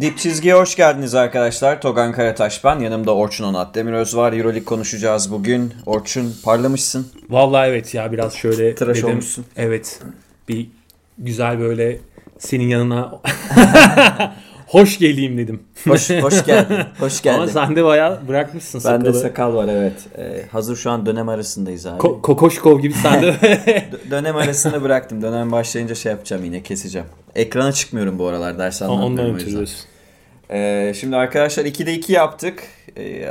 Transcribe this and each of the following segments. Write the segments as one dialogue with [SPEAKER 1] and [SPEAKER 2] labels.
[SPEAKER 1] Dip çizgiye hoş geldiniz arkadaşlar. Togan Karataş ben. Yanımda Orçun Onat Demiröz var. Euroleague konuşacağız bugün. Orçun parlamışsın.
[SPEAKER 2] Vallahi evet ya biraz şöyle
[SPEAKER 1] Tıraş
[SPEAKER 2] dedim.
[SPEAKER 1] olmuşsun.
[SPEAKER 2] Evet. Bir güzel böyle senin yanına hoş geleyim dedim.
[SPEAKER 1] Hoş, hoş geldin. Hoş geldin.
[SPEAKER 2] Ama sen de bayağı bırakmışsın sakalı.
[SPEAKER 1] Bende sakal var evet. Ee, hazır şu an dönem arasındayız abi.
[SPEAKER 2] Ko- Kokoşkov gibi sen de.
[SPEAKER 1] Dö- dönem arasını bıraktım. Dönem başlayınca şey yapacağım yine keseceğim. Ekrana çıkmıyorum bu aralar ders anlatmıyorum o yüzden. Ee, şimdi arkadaşlar 2'de 2 yaptık. Ee,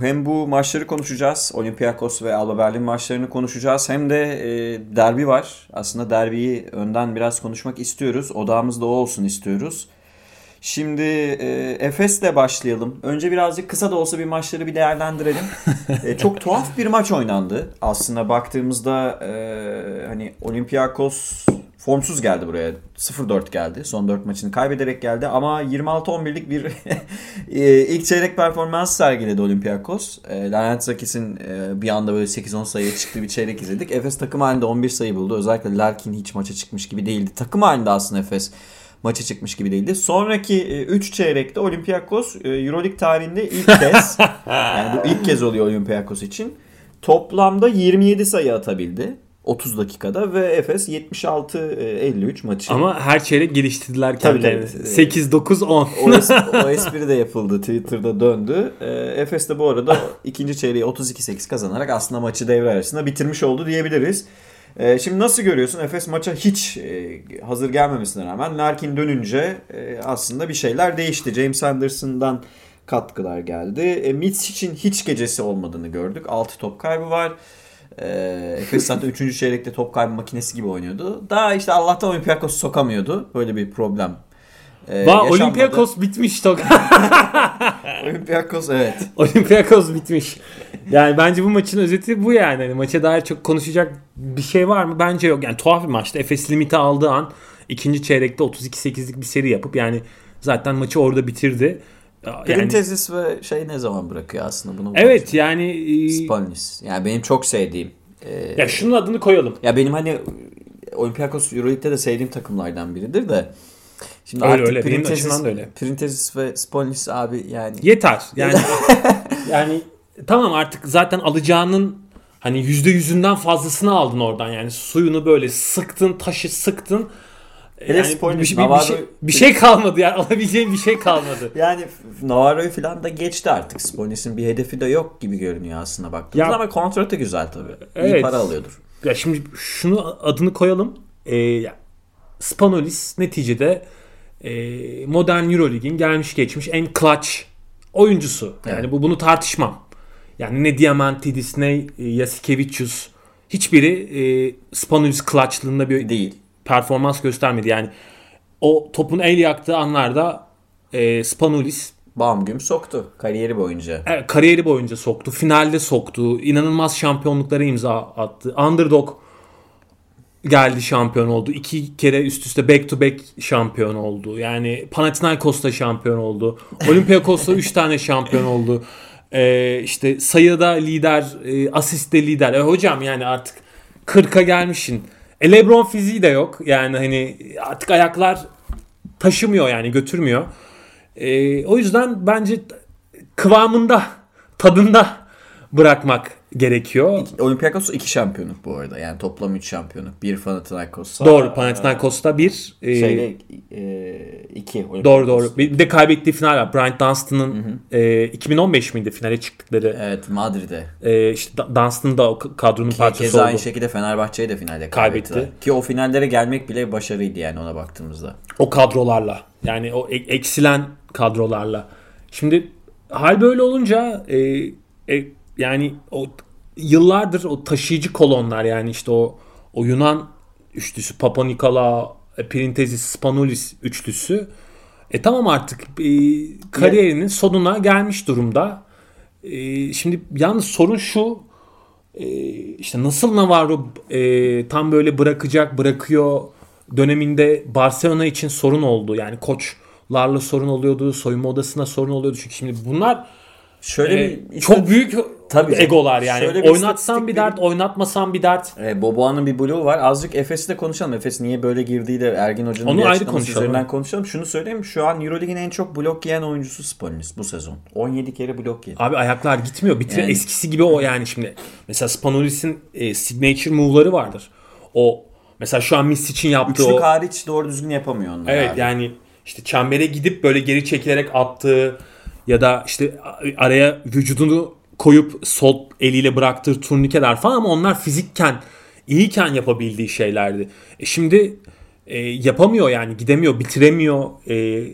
[SPEAKER 1] hem bu maçları konuşacağız. Olympiakos ve Alba Berlin maçlarını konuşacağız. Hem de e, derbi var. Aslında derbiyi önden biraz konuşmak istiyoruz. Odağımız da o olsun istiyoruz. Şimdi e, Efes'le başlayalım. Önce birazcık kısa da olsa bir maçları bir değerlendirelim. E, çok tuhaf bir maç oynandı. Aslında baktığımızda e, hani Olympiakos formsuz geldi buraya. 0-4 geldi. Son 4 maçını kaybederek geldi ama 26-11'lik bir e, ilk çeyrek performans sergiledi Olympiakos. E, Larentzakis'in e, bir anda böyle 8-10 sayıya çıktığı bir çeyrek izledik. Efes takım halinde 11 sayı buldu. Özellikle Larkin hiç maça çıkmış gibi değildi. Takım halinde aslında Efes maça çıkmış gibi değildi. Sonraki 3 çeyrekte Olympiakos e, Euroleague tarihinde ilk kez yani bu ilk kez oluyor Olympiakos için. Toplamda 27 sayı atabildi. 30 dakikada ve Efes 76-53 maçı.
[SPEAKER 2] Ama her çeyrek geliştirdiler kendilerini.
[SPEAKER 1] tabii.
[SPEAKER 2] 8, 9, 10.
[SPEAKER 1] o, es- o espri de yapıldı. Twitter'da döndü. E, Efes de bu arada ikinci çeyreği 32-8 kazanarak aslında maçı devre arasında bitirmiş oldu diyebiliriz. E, şimdi nasıl görüyorsun? Efes maça hiç e, hazır gelmemesine rağmen Larkin dönünce e, aslında bir şeyler değişti. James Anderson'dan katkılar geldi. E, Mitch için hiç gecesi olmadığını gördük. 6 top kaybı var. E, Efes zaten 3. çeyrekte top kaybı makinesi gibi oynuyordu. Daha işte Allah'tan Olympiakos sokamıyordu. Böyle bir problem. E,
[SPEAKER 2] Va. Olympiakos bitmiş Tok.
[SPEAKER 1] Olympiakos evet.
[SPEAKER 2] Olympiakos bitmiş. Yani bence bu maçın özeti bu yani. Hani maça dair çok konuşacak bir şey var mı? Bence yok. Yani tuhaf bir maçtı. Efes limiti aldığı an ikinci çeyrekte 32-8'lik bir seri yapıp yani zaten maçı orada bitirdi. Yani,
[SPEAKER 1] Printezis ve şey ne zaman bırakıyor aslında bunu?
[SPEAKER 2] evet yani e,
[SPEAKER 1] Spalnis. Yani benim çok sevdiğim. e,
[SPEAKER 2] ya şunun adını koyalım.
[SPEAKER 1] ya benim hani Olympiakos Euroleague'de de sevdiğim takımlardan biridir de. Şimdi
[SPEAKER 2] Öyle
[SPEAKER 1] artık
[SPEAKER 2] öyle. Benim açımdan da öyle.
[SPEAKER 1] Printezis ve Spalnis abi yani.
[SPEAKER 2] Yeter. Yani yani tamam artık zaten alacağının hani yüzde yüzünden fazlasını aldın oradan yani suyunu böyle sıktın taşı sıktın.
[SPEAKER 1] Hele
[SPEAKER 2] Yani
[SPEAKER 1] Spolnis,
[SPEAKER 2] bir, bir, bir,
[SPEAKER 1] Navarro-
[SPEAKER 2] şey, bir şey kalmadı yani alabileceğin bir şey kalmadı.
[SPEAKER 1] Yani Navarro'yu falan da geçti artık. Spalnis'in bir hedefi de yok gibi görünüyor aslında baktığımızda
[SPEAKER 2] Ya-
[SPEAKER 1] ama kontratı güzel tabii. İyi
[SPEAKER 2] Evet.
[SPEAKER 1] para alıyordur.
[SPEAKER 2] Ya şimdi şunu adını koyalım. Ee, Spanolis neticede modern Euroleague'in gelmiş geçmiş en clutch oyuncusu. Yani
[SPEAKER 1] Evet.
[SPEAKER 2] bu bunu tartışmam. Yani ne Diamantidis ne e, Yasikevicius hiçbiri e, Spanolis clutchlığında bir
[SPEAKER 1] Değil.
[SPEAKER 2] performans göstermedi. Yani o topun el yaktığı anlarda e, Spanulis
[SPEAKER 1] Bam güm soktu kariyeri boyunca.
[SPEAKER 2] e, kariyeri boyunca soktu. Finalde soktu. İnanılmaz şampiyonluklara imza attı. Underdog geldi şampiyon oldu. İki kere üst üste back to back şampiyon oldu. Yani Panathinaikos'ta şampiyon oldu. Olympiakos'ta 3 tane şampiyon oldu. E, işte sayıda lider, e, asiste lider. E, hocam yani artık 40'a gelmişsin. E, Lebron fiziği de yok. Yani hani artık ayaklar taşımıyor yani götürmüyor. E, o yüzden bence kıvamında, tadında bırakmak gerekiyor.
[SPEAKER 1] Olympiakos iki şampiyonluk bu arada. Yani toplam 3 şampiyonluk. Bir Panathinaikos'a.
[SPEAKER 2] Doğru Panathinaikos'ta bir. e,
[SPEAKER 1] Şeyde e, iki.
[SPEAKER 2] Doğru doğru. Bir de kaybettiği final var. Bryant Dunstan'ın e, 2015 miydi finale çıktıkları?
[SPEAKER 1] Evet Madrid'de.
[SPEAKER 2] E, işte Da- Dunstan da o kadronun parçası
[SPEAKER 1] Keza
[SPEAKER 2] oldu.
[SPEAKER 1] aynı şekilde Fenerbahçe'ye de finalde
[SPEAKER 2] Kaybetti.
[SPEAKER 1] kaybettiler. Ki o finallere gelmek bile başarıydı yani ona baktığımızda.
[SPEAKER 2] O kadrolarla. Yani o e- eksilen kadrolarla. Şimdi hal böyle olunca e, e, yani o yıllardır o taşıyıcı kolonlar yani işte o o Yunan üçlüsü Papa Nikola, e, Printezis, Spanulis üçlüsü e tamam artık e, kariyerinin sonuna gelmiş durumda. E, şimdi yalnız sorun şu e, işte nasıl Navarro e, tam böyle bırakacak bırakıyor döneminde Barcelona için sorun oldu. Yani koçlarla sorun oluyordu. Soyunma odasına sorun oluyordu. Çünkü şimdi bunlar
[SPEAKER 1] Şöyle
[SPEAKER 2] e,
[SPEAKER 1] bir
[SPEAKER 2] çok büyük
[SPEAKER 1] Tabii
[SPEAKER 2] egolar yani.
[SPEAKER 1] Şöyle bir istatistik
[SPEAKER 2] bir dert, oynatmasan bir dert.
[SPEAKER 1] E, Boboğan'ın bir bloğu var. Azıcık Efes'i de konuşalım. Efes niye böyle girdiği de Ergin Hoca'nın
[SPEAKER 2] Onu ayrı konuşalım,
[SPEAKER 1] üzerinden konuşalım. Şunu söyleyeyim. Şu an Euroleague'in en çok blok yiyen oyuncusu Spanulis bu sezon. 17 kere blok yedi.
[SPEAKER 2] Abi ayaklar gitmiyor. Bitire
[SPEAKER 1] Yani-
[SPEAKER 2] eskisi gibi o yani şimdi. Mesela Spanulis'in e, signature move'ları vardır. O mesela şu an Miss için yaptığı
[SPEAKER 1] Üçlük
[SPEAKER 2] o
[SPEAKER 1] hariç doğru düzgün yapamıyor onları
[SPEAKER 2] Evet
[SPEAKER 1] abi.
[SPEAKER 2] yani işte çembere gidip böyle geri çekilerek attığı ya da işte araya vücudunu koyup sol eliyle bıraktığı turnikeler falan ama onlar fizikken iyiyken yapabildiği şeylerdi. E şimdi e, yapamıyor yani gidemiyor, bitiremiyor e,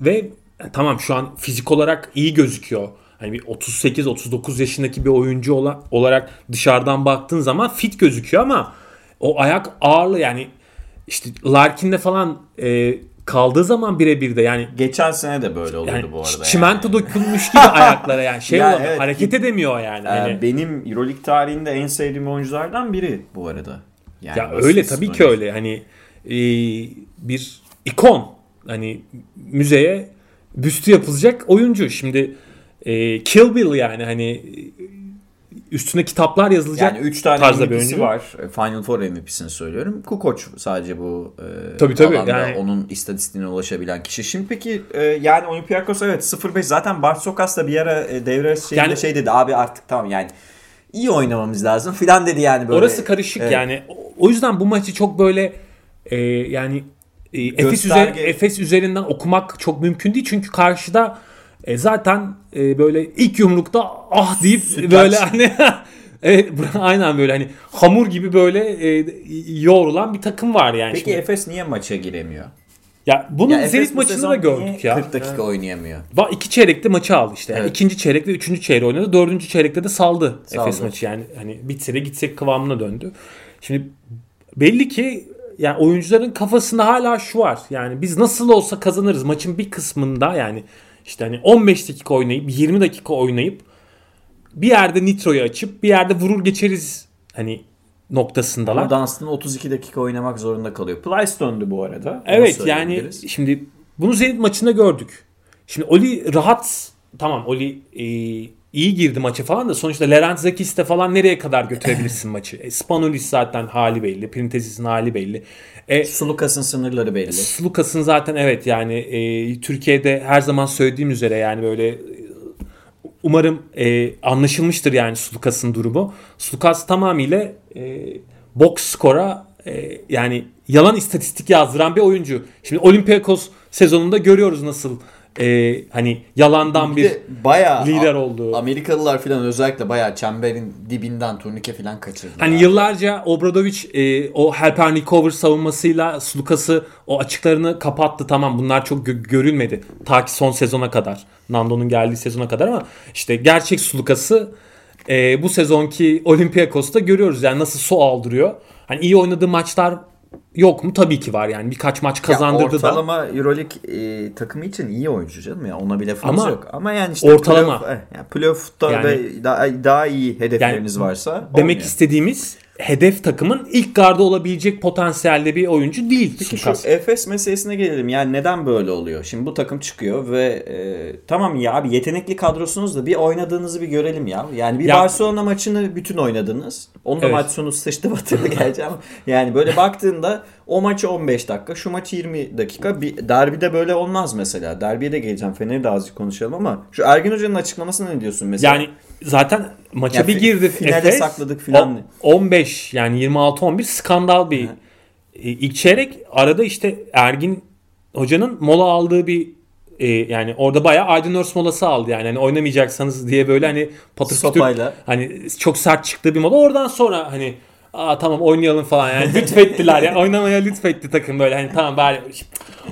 [SPEAKER 2] ve tamam şu an fizik olarak iyi gözüküyor. Hani bir 38-39 yaşındaki bir oyuncu ola- olarak dışarıdan baktığın zaman fit gözüküyor ama o ayak ağırlığı yani işte Larkin'de falan e, kaldığı zaman birebir de yani
[SPEAKER 1] Geçen sene de böyle oluyordu
[SPEAKER 2] yani
[SPEAKER 1] bu arada.
[SPEAKER 2] çimento
[SPEAKER 1] yani.
[SPEAKER 2] dökülmüş gibi ayaklara yani şey
[SPEAKER 1] Ya
[SPEAKER 2] olamıyor,
[SPEAKER 1] evet,
[SPEAKER 2] hareket edemiyor yani.
[SPEAKER 1] Ee,
[SPEAKER 2] Hani-
[SPEAKER 1] benim Euroleague tarihinde en sevdiğim oyunculardan biri bu arada. Yani
[SPEAKER 2] ya öyle tabii ki öyle hani e, bir ikon hani müzeye büstü yapılacak oyuncu şimdi e, Kill Bill yani hani e, üstüne kitaplar yazılacak
[SPEAKER 1] Yani 3 tane
[SPEAKER 2] tarzda bir oyuncu.
[SPEAKER 1] var. Final Four MVP'sini söylüyorum. Kukoc sadece bu e,
[SPEAKER 2] Tabii, tabii. Yani-
[SPEAKER 1] onun istatistiğine ulaşabilen kişi. Şimdi peki e, yani Olympiakos evet 0-5 zaten Barsokas da bir ara e, devre şeyinde
[SPEAKER 2] Yani-
[SPEAKER 1] şey dedi abi artık tamam yani iyi oynamamız lazım filan dedi yani böyle.
[SPEAKER 2] Orası karışık
[SPEAKER 1] Evet.
[SPEAKER 2] yani. O- yüzden bu maçı çok böyle e, yani e, Efes, üzer- Efes üzerinden okumak çok mümkün değil. Çünkü karşıda e, zaten e, böyle ilk yumrukta ah deyip
[SPEAKER 1] Sütlaç.
[SPEAKER 2] böyle hani evet aynen böyle hani hamur gibi böyle e, yoğrulan bir takım var yani.
[SPEAKER 1] Peki
[SPEAKER 2] şimdi.
[SPEAKER 1] Efes niye maça giremiyor?
[SPEAKER 2] ya bunu
[SPEAKER 1] Ya
[SPEAKER 2] Zenit maçında da gördük ya.
[SPEAKER 1] 40 dakika oynayamıyor.
[SPEAKER 2] Va iki çeyrekte maçı aldı işte. Yani
[SPEAKER 1] Evet.
[SPEAKER 2] ikinci çeyrek ve üçüncü çeyreği oynadı. Dördüncü çeyrekte de saldı,
[SPEAKER 1] Saldı.
[SPEAKER 2] Efes maçı. Yani hani bitse de gitsek kıvamına döndü. Şimdi belli ki yani oyuncuların kafasında hala şu var. Yani biz nasıl olsa kazanırız. Maçın bir kısmında yani işte hani 15 dakika oynayıp 20 dakika oynayıp bir yerde nitroyu açıp bir yerde vurur geçeriz hani noktasındalar.
[SPEAKER 1] Ama Dunstan 32 dakika oynamak zorunda kalıyor. Plyce döndü bu arada. Onu
[SPEAKER 2] Evet yani şimdi bunu Zenit maçında gördük. Şimdi Oli rahat tamam Oli e, iyi girdi maça falan da sonuçta Lerent Zakis'te falan nereye kadar götürebilirsin maçı? E, Spanulis zaten hali belli. Printezis'in hali belli. E,
[SPEAKER 1] Sulukas'ın sınırları belli.
[SPEAKER 2] Lukas'ın zaten evet yani e, Türkiye'de her zaman söylediğim üzere yani böyle e, umarım e, anlaşılmıştır yani Sulukas'ın durumu. Sulukas tamamıyla e, box skora e, yani yalan istatistik yazdıran bir oyuncu. Şimdi Olympiakos sezonunda görüyoruz nasıl e, hani yalandan bir,
[SPEAKER 1] Bir bayağı
[SPEAKER 2] lider oldu.
[SPEAKER 1] Amerikalılar falan özellikle bayağı çemberin dibinden turnike falan kaçırdı.
[SPEAKER 2] Hani yıllarca Obradovic e, o helper Nikover savunmasıyla Sulukas'ı o açıklarını kapattı. Tamam bunlar çok gö- görülmedi. Ta ki son sezona kadar. Nando'nun geldiği sezona kadar ama işte gerçek Sulukas'ı e, bu sezonki Olympiakos'ta görüyoruz. Yani nasıl su aldırıyor. Hani iyi oynadığı maçlar yok mu? Tabii ki var yani. Birkaç maç kazandırdı
[SPEAKER 1] ya
[SPEAKER 2] da.
[SPEAKER 1] ortalama Euroleague e, takımı için iyi oyuncu canım ya. Ona bir lafımız
[SPEAKER 2] Ama
[SPEAKER 1] yok. Ama yani işte
[SPEAKER 2] ortalama.
[SPEAKER 1] playoff, eh, yani playoff'ta
[SPEAKER 2] Yani-
[SPEAKER 1] ve daha, daha iyi hedefleriniz
[SPEAKER 2] Yani
[SPEAKER 1] varsa
[SPEAKER 2] Demek
[SPEAKER 1] olmuyor.
[SPEAKER 2] istediğimiz hedef takımın ilk garda olabilecek potansiyelde bir oyuncu değil
[SPEAKER 1] Peki
[SPEAKER 2] Sulukas.
[SPEAKER 1] şu Efes meselesine gelelim. Yani neden böyle oluyor? Şimdi bu takım çıkıyor ve e, tamam ya abi yetenekli kadrosunuz da bir oynadığınızı bir görelim ya. Yani bir
[SPEAKER 2] Ya-
[SPEAKER 1] Barcelona maçını bütün oynadınız. Onu da
[SPEAKER 2] Evet.
[SPEAKER 1] maç sonu sıçtı batırdı ama yani böyle baktığında o maçı 15 dakika, şu maçı 20 dakika. Bir derbide böyle olmaz mesela. Derbiye de geleceğim. Fener'i de azıcık konuşalım ama şu Ergin Hoca'nın açıklamasına ne diyorsun mesela?
[SPEAKER 2] Yani zaten maça
[SPEAKER 1] Ya
[SPEAKER 2] bir girdi
[SPEAKER 1] finale
[SPEAKER 2] Efes.
[SPEAKER 1] sakladık filan.
[SPEAKER 2] O- 15 yani 26-11 skandal bir
[SPEAKER 1] Hı.
[SPEAKER 2] e, ilk çeyrek. Arada işte Ergin hocanın mola aldığı bir e, yani orada bayağı Aydın Örs molası aldı yani. Hani oynamayacaksanız diye böyle hani patır kütür
[SPEAKER 1] Sopayla.
[SPEAKER 2] hani çok sert çıktığı bir mola. Oradan sonra hani Aa tamam oynayalım falan yani lütfettiler ya oynamaya lütfetti takım böyle hani tamam bari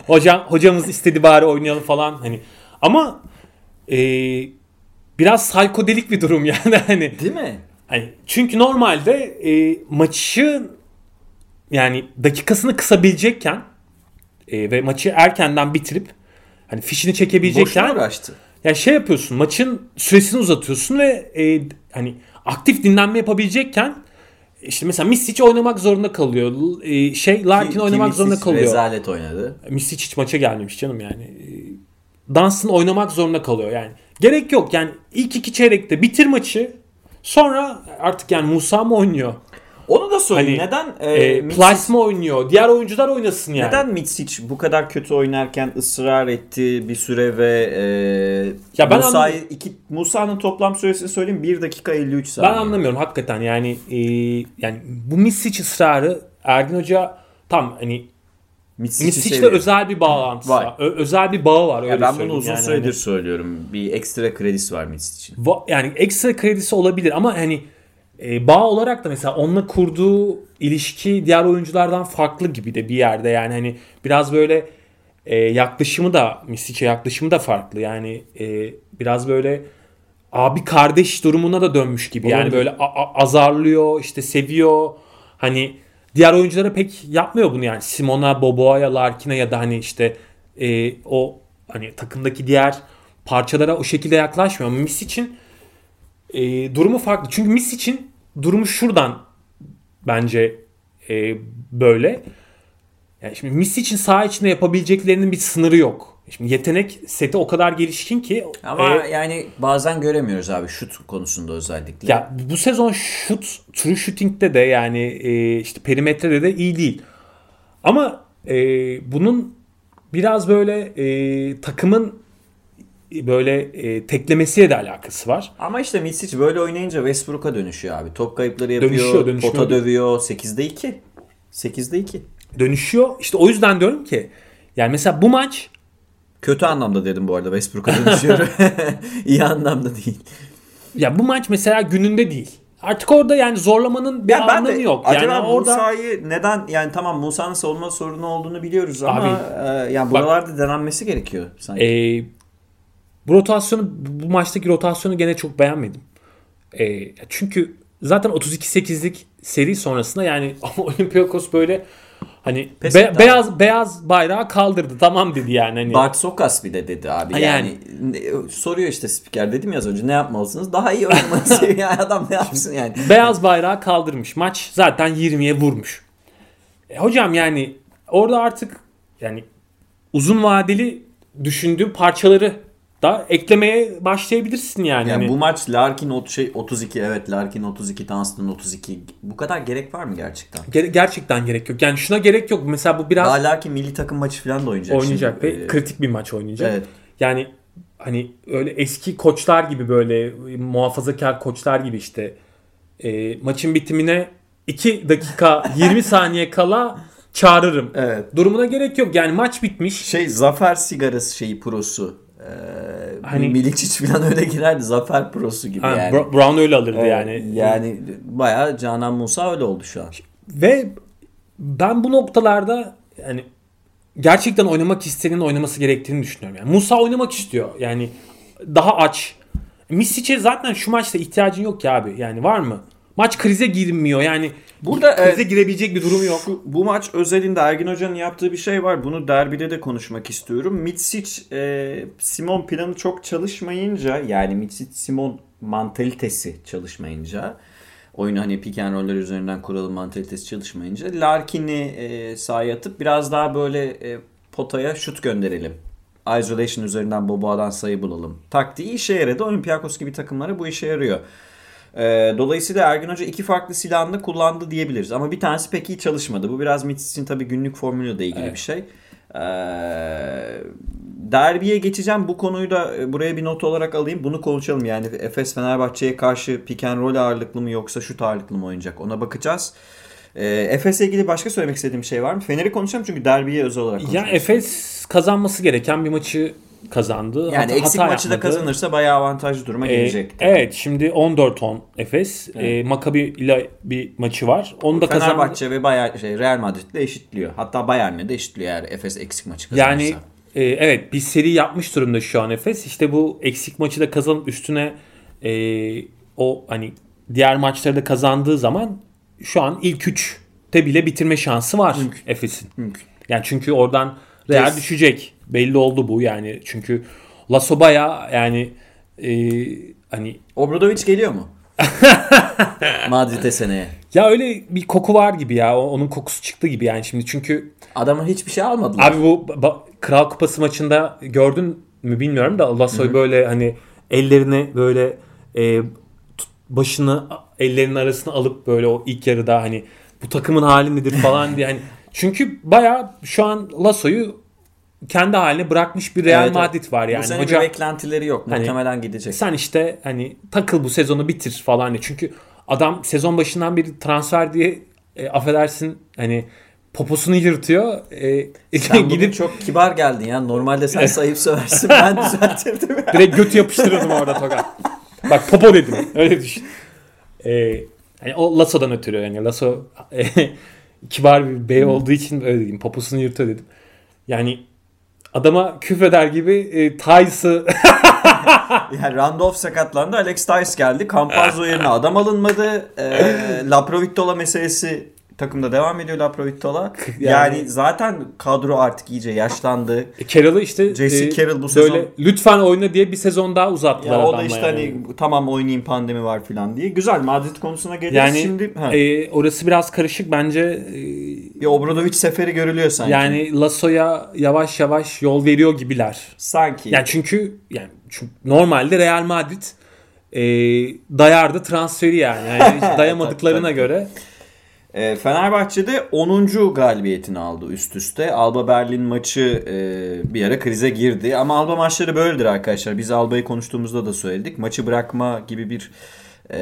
[SPEAKER 2] hocam hocamız istedi bari oynayalım falan hani ama e, biraz psikodelik bir durum yani hani
[SPEAKER 1] Değil mi?
[SPEAKER 2] Hani çünkü normalde e, maçı yani dakikasını kısabilecekken e, ve maçı erkenden bitirip hani fişini
[SPEAKER 1] Boşuna
[SPEAKER 2] çekebilecekken
[SPEAKER 1] uğraştı.
[SPEAKER 2] ya şey yapıyorsun maçın süresini uzatıyorsun ve e, hani aktif dinlenme yapabilecekken işte mesela Misic oynamak zorunda kalıyor. E, şey Larkin
[SPEAKER 1] Ki-
[SPEAKER 2] oynamak
[SPEAKER 1] Kimisic
[SPEAKER 2] zorunda kalıyor.
[SPEAKER 1] Rezalet oynadı.
[SPEAKER 2] Misic hiç maça gelmemiş canım yani. E, Dunstan oynamak zorunda kalıyor yani. Gerek yok yani ilk iki çeyrekte bitir maçı Sonra artık yani Musa mı oynuyor?
[SPEAKER 1] Onu da sorayım.
[SPEAKER 2] Hani,
[SPEAKER 1] neden e,
[SPEAKER 2] E,
[SPEAKER 1] Mitsic-
[SPEAKER 2] mı oynuyor? Diğer oyuncular oynasın yani.
[SPEAKER 1] Neden Mitsic bu kadar kötü oynarken ısrar etti bir süre ve e,
[SPEAKER 2] Ya ben
[SPEAKER 1] Musa'yı iki Musa'nın toplam süresini söyleyeyim 1 dakika 53 saniye.
[SPEAKER 2] Ben anlamıyorum hakikaten yani e, yani bu Misic ısrarı Ergin Hoca tam hani
[SPEAKER 1] Seviyor.
[SPEAKER 2] özel bir bağlantısı
[SPEAKER 1] Var.
[SPEAKER 2] var. Ö- özel bir bağı var öyle
[SPEAKER 1] Ya ben bunu uzun
[SPEAKER 2] yani.
[SPEAKER 1] süredir
[SPEAKER 2] Hani-
[SPEAKER 1] söylüyorum. Bir ekstra kredisi var Mitsic'in.
[SPEAKER 2] Va- yani ekstra kredisi olabilir ama hani e, bağ olarak da mesela onunla kurduğu ilişki diğer oyunculardan farklı gibi de bir yerde yani hani biraz böyle e, yaklaşımı da Misic'e yaklaşımı da farklı yani e, biraz böyle abi kardeş durumuna da dönmüş gibi yani
[SPEAKER 1] Olabilir.
[SPEAKER 2] böyle a- a- azarlıyor işte seviyor hani diğer oyunculara pek yapmıyor bunu yani Simona, Boboa'ya, Larkin'e ya da hani işte e, o hani takımdaki diğer parçalara o şekilde yaklaşmıyor. Ama Misic'in e, durumu farklı. Çünkü Misic'in durumu şuradan bence e, böyle. Yani şimdi Misic'in saha içinde yapabileceklerinin bir sınırı yok. Şimdi yetenek seti o kadar gelişkin ki
[SPEAKER 1] Ama
[SPEAKER 2] e,
[SPEAKER 1] yani bazen göremiyoruz abi şut konusunda özellikle.
[SPEAKER 2] ya bu sezon şut, true shooting'de de yani e, işte perimetrede de iyi değil. Ama e, bunun biraz böyle e, takımın böyle e, teklemesiyle de alakası var.
[SPEAKER 1] Ama işte Mitsic böyle oynayınca Westbrook'a dönüşüyor abi. Top kayıpları yapıyor,
[SPEAKER 2] Dönüşüyor, dönüşüyor.
[SPEAKER 1] pota dövüyor. 8'de 2. 8'de 2.
[SPEAKER 2] Dönüşüyor. İşte o yüzden diyorum ki yani mesela bu maç
[SPEAKER 1] Kötü anlamda dedim bu arada Westbrook'a dönüşüyor. İyi anlamda değil.
[SPEAKER 2] ya bu maç mesela gününde değil. Artık orada yani zorlamanın bir
[SPEAKER 1] Ya ben
[SPEAKER 2] anlamı
[SPEAKER 1] de
[SPEAKER 2] yok.
[SPEAKER 1] acaba
[SPEAKER 2] Yani orada
[SPEAKER 1] Musa'yı neden yani tamam Musa'nın savunma sorunu olduğunu biliyoruz ama
[SPEAKER 2] Abi,
[SPEAKER 1] e, yani buralarda denenmesi gerekiyor sanki.
[SPEAKER 2] e, bu rotasyonu bu maçtaki rotasyonu gene çok beğenmedim. E, çünkü zaten 32-8'lik seri sonrasında yani Olympiakos böyle hani
[SPEAKER 1] Pes
[SPEAKER 2] be-
[SPEAKER 1] etti abi.
[SPEAKER 2] beyaz beyaz bayrağı kaldırdı tamam dedi yani hani.
[SPEAKER 1] Bart Sokas bir de dedi abi.
[SPEAKER 2] Ha,
[SPEAKER 1] Yani, ne- soruyor işte spiker dedim ya az önce ne yapmalısınız? Daha iyi oynamalısınız. yani adam ne yapsın yani?
[SPEAKER 2] Beyaz bayrağı kaldırmış. Maç zaten 20'ye vurmuş. E, hocam yani orada artık yani uzun vadeli düşündüğüm parçaları da eklemeye başlayabilirsin yani.
[SPEAKER 1] Yani
[SPEAKER 2] Hani
[SPEAKER 1] bu maç Larkin ot- şey 32 evet Larkin 32 Dunstan 32 bu kadar gerek var mı gerçekten?
[SPEAKER 2] ger- gerçekten gerek yok. Yani şuna gerek yok. Mesela bu biraz
[SPEAKER 1] Daha Larkin milli takım maçı falan da oynayacak.
[SPEAKER 2] oynayacak
[SPEAKER 1] şimdi.
[SPEAKER 2] ve
[SPEAKER 1] Ee,
[SPEAKER 2] kritik bir maç oynayacak.
[SPEAKER 1] Evet.
[SPEAKER 2] Yani hani öyle eski koçlar gibi böyle muhafazakar koçlar gibi işte e, maçın bitimine 2 dakika 20 saniye kala çağırırım.
[SPEAKER 1] Evet.
[SPEAKER 2] Durumuna gerek yok. Yani maç bitmiş.
[SPEAKER 1] Şey Zafer sigarası şeyi prosu. Ee,
[SPEAKER 2] Hani-
[SPEAKER 1] Miličić falan öyle girerdi. Zafer prosu gibi yani.
[SPEAKER 2] Bra- Brown öyle alırdı
[SPEAKER 1] Evet,
[SPEAKER 2] yani.
[SPEAKER 1] Yani bayağı Canan Musa öyle oldu şu an.
[SPEAKER 2] Ve ben bu noktalarda yani gerçekten oynamak isteyenin oynaması gerektiğini düşünüyorum. Yani Musa oynamak istiyor. Yani daha aç. Misic'e zaten şu maçta ihtiyacın yok ki abi. Yani var mı? Maç krize girmiyor. Yani
[SPEAKER 1] Burada,
[SPEAKER 2] krize
[SPEAKER 1] evet,
[SPEAKER 2] girebilecek bir durum yok.
[SPEAKER 1] Şu, bu maç özelinde Ergin Hoca'nın yaptığı bir şey var. Bunu derbide de konuşmak istiyorum. Mitsic e, Simon planı çok çalışmayınca yani Mitsic Simon mantalitesi çalışmayınca oyunu hani pick and roller üzerinden kuralım mantalitesi çalışmayınca Larkin'i e, sahaya atıp biraz daha böyle e, potaya şut gönderelim. Isolation üzerinden Boboa'dan sayı bulalım. Taktiği işe yaradı. Olympiakos gibi takımlara bu işe yarıyor. Ee, dolayısıyla Ergin Hoca iki farklı silahını kullandı diyebiliriz. Ama bir tanesi pek iyi çalışmadı. Bu biraz Mitsic'in tabii günlük formülüyle de ilgili
[SPEAKER 2] Evet.
[SPEAKER 1] bir şey. Ee, derbiye geçeceğim. Bu konuyu da e, buraya bir not olarak alayım. Bunu konuşalım. Yani Efes Fenerbahçe'ye karşı pick and roll ağırlıklı mı yoksa şut ağırlıklı mı oynayacak? Ona bakacağız. Ee, Efes'le ilgili başka söylemek istediğim şey var mı? Fener'i konuşacağım çünkü derbiye özel olarak
[SPEAKER 2] Ya
[SPEAKER 1] konuşmak
[SPEAKER 2] Efes kazanması gereken bir maçı kazandı.
[SPEAKER 1] Yani
[SPEAKER 2] Hata-
[SPEAKER 1] eksik
[SPEAKER 2] hata
[SPEAKER 1] maçı da
[SPEAKER 2] yapmadı.
[SPEAKER 1] kazanırsa bayağı avantajlı duruma
[SPEAKER 2] Ee,
[SPEAKER 1] gelecek.
[SPEAKER 2] evet şimdi 14-10 Efes. Ee, Maccabi ile bir maçı var. Onu da kazandı.
[SPEAKER 1] Fenerbahçe ve Bayern, şey, Real Madrid'le eşitliyor. Hatta Bayern'le de eşitliyor eğer Efes eksik maçı kazanırsa.
[SPEAKER 2] Yani e, evet bir seri yapmış durumda şu an Efes. İşte bu eksik maçı da kazanıp üstüne e, o hani diğer maçları da kazandığı zaman şu an ilk 3'te bile bitirme şansı var Efes'in. Yani çünkü oradan Real
[SPEAKER 1] Kes.
[SPEAKER 2] düşecek. Belli oldu bu yani. Çünkü Lasso baya yani e, hani
[SPEAKER 1] Obradovic geliyor mu? Madrid'e seneye.
[SPEAKER 2] ya öyle bir koku var gibi ya. Onun kokusu çıktı gibi yani şimdi çünkü
[SPEAKER 1] Adamın hiçbir şey almadılar.
[SPEAKER 2] Abi bu ba- Kral Kupası maçında gördün mü bilmiyorum da Lasso'yu böyle hani ellerini böyle e, başını ellerinin arasına alıp böyle o ilk yarıda hani bu takımın hali midir falan diye hani çünkü baya şu an Lasso'yu kendi haline bırakmış bir Real
[SPEAKER 1] Evet.
[SPEAKER 2] Madrid var yani.
[SPEAKER 1] bu sene
[SPEAKER 2] Hoca
[SPEAKER 1] bir beklentileri yok.
[SPEAKER 2] Hani-
[SPEAKER 1] Muhtemelen gidecek.
[SPEAKER 2] sen işte hani takıl bu sezonu bitir falan diye. Çünkü adam sezon başından beri transfer diye e, affedersin hani poposunu yırtıyor. E,
[SPEAKER 1] Sen bugün
[SPEAKER 2] gidip
[SPEAKER 1] çok kibar geldin ya. Normalde sen sayıp söversin. Ben düzeltirdim.
[SPEAKER 2] direkt götü yapıştırıyordum orada tokat. Bak popo dedim. Öyle düşün. E, hani o Lasso'dan ötürü yani Lasso e, kibar bir bey olduğu için öyle dedim. Poposunu yırtıyor dedim. Yani adama küfreder gibi e, Tyson
[SPEAKER 1] Yani Randolph sakatlandı. Alex Tice geldi. Campazzo yerine adam alınmadı. Ee, Laprovittola meselesi takımda devam ediyor Laprovittola. Yani,
[SPEAKER 2] Yani-
[SPEAKER 1] zaten kadro artık iyice yaşlandı.
[SPEAKER 2] E, Carroll'ı işte
[SPEAKER 1] J.C.
[SPEAKER 2] e,
[SPEAKER 1] Carroll bu
[SPEAKER 2] böyle
[SPEAKER 1] sezon-
[SPEAKER 2] lütfen oyna diye bir sezon daha uzattılar
[SPEAKER 1] Ya o da işte
[SPEAKER 2] yani.
[SPEAKER 1] hani tamam oynayayım pandemi var falan diye. Güzel Madrid konusuna geliriz.
[SPEAKER 2] Yani
[SPEAKER 1] Şimdi ha,
[SPEAKER 2] e, orası biraz karışık bence. e,
[SPEAKER 1] bir Obradovic seferi görülüyor sanki.
[SPEAKER 2] yani Lasso'ya yavaş yavaş yol veriyor gibiler.
[SPEAKER 1] sanki.
[SPEAKER 2] Yani çünkü yani çünkü normalde Real Madrid e, dayardı transferi yani. yani dayamadıklarına
[SPEAKER 1] Tabii, tabii.
[SPEAKER 2] göre.
[SPEAKER 1] E, Fenerbahçe'de 10. galibiyetini aldı üst üste. Alba Berlin maçı e, bir ara krize girdi. Ama Alba maçları böyledir arkadaşlar. Biz Alba'yı konuştuğumuzda da söyledik. Maçı bırakma gibi bir e,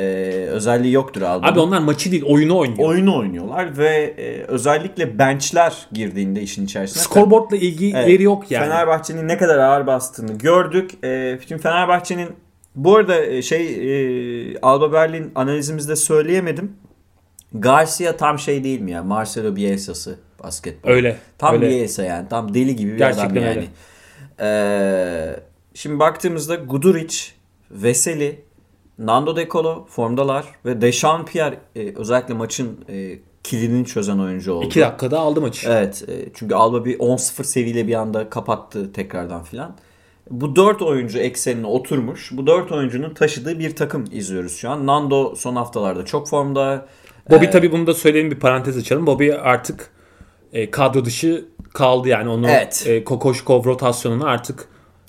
[SPEAKER 1] özelliği yoktur Alba'nın.
[SPEAKER 2] Abi onlar maçı değil oyunu oynuyor.
[SPEAKER 1] Oyunu oynuyorlar ve e, özellikle benchler girdiğinde işin içerisine.
[SPEAKER 2] Scoreboard'la ilgileri
[SPEAKER 1] Evet.
[SPEAKER 2] yok yani.
[SPEAKER 1] Fenerbahçe'nin ne kadar ağır bastığını gördük. E, şimdi Fenerbahçe'nin bu arada e, şey e, Alba Berlin analizimizde söyleyemedim. Garcia tam şey değil mi ya? Marcelo Bielsa'sı basketbol.
[SPEAKER 2] Öyle.
[SPEAKER 1] Tam
[SPEAKER 2] öyle.
[SPEAKER 1] Bielsa yani. Tam deli gibi bir
[SPEAKER 2] Gerçekten
[SPEAKER 1] adam yani.
[SPEAKER 2] öyle.
[SPEAKER 1] Ee, şimdi baktığımızda Guduric, Veseli, Nando De Colo formdalar ve Dechampierre e, özellikle maçın e, kilidini çözen oyuncu oldu.
[SPEAKER 2] 2 dakikada aldı maçı.
[SPEAKER 1] Evet. e, çünkü Alba bir 10-0 seviyle bir anda kapattı tekrardan filan. Bu dört oyuncu eksenine oturmuş. Bu dört oyuncunun taşıdığı bir takım izliyoruz şu an. Nando son haftalarda çok formda.
[SPEAKER 2] Bobby
[SPEAKER 1] Ee,
[SPEAKER 2] tabii bunu da söyleyelim bir parantez açalım. Bobby artık e, kadro dışı kaldı yani onu
[SPEAKER 1] Evet.
[SPEAKER 2] e, Kokoşkov rotasyonuna artık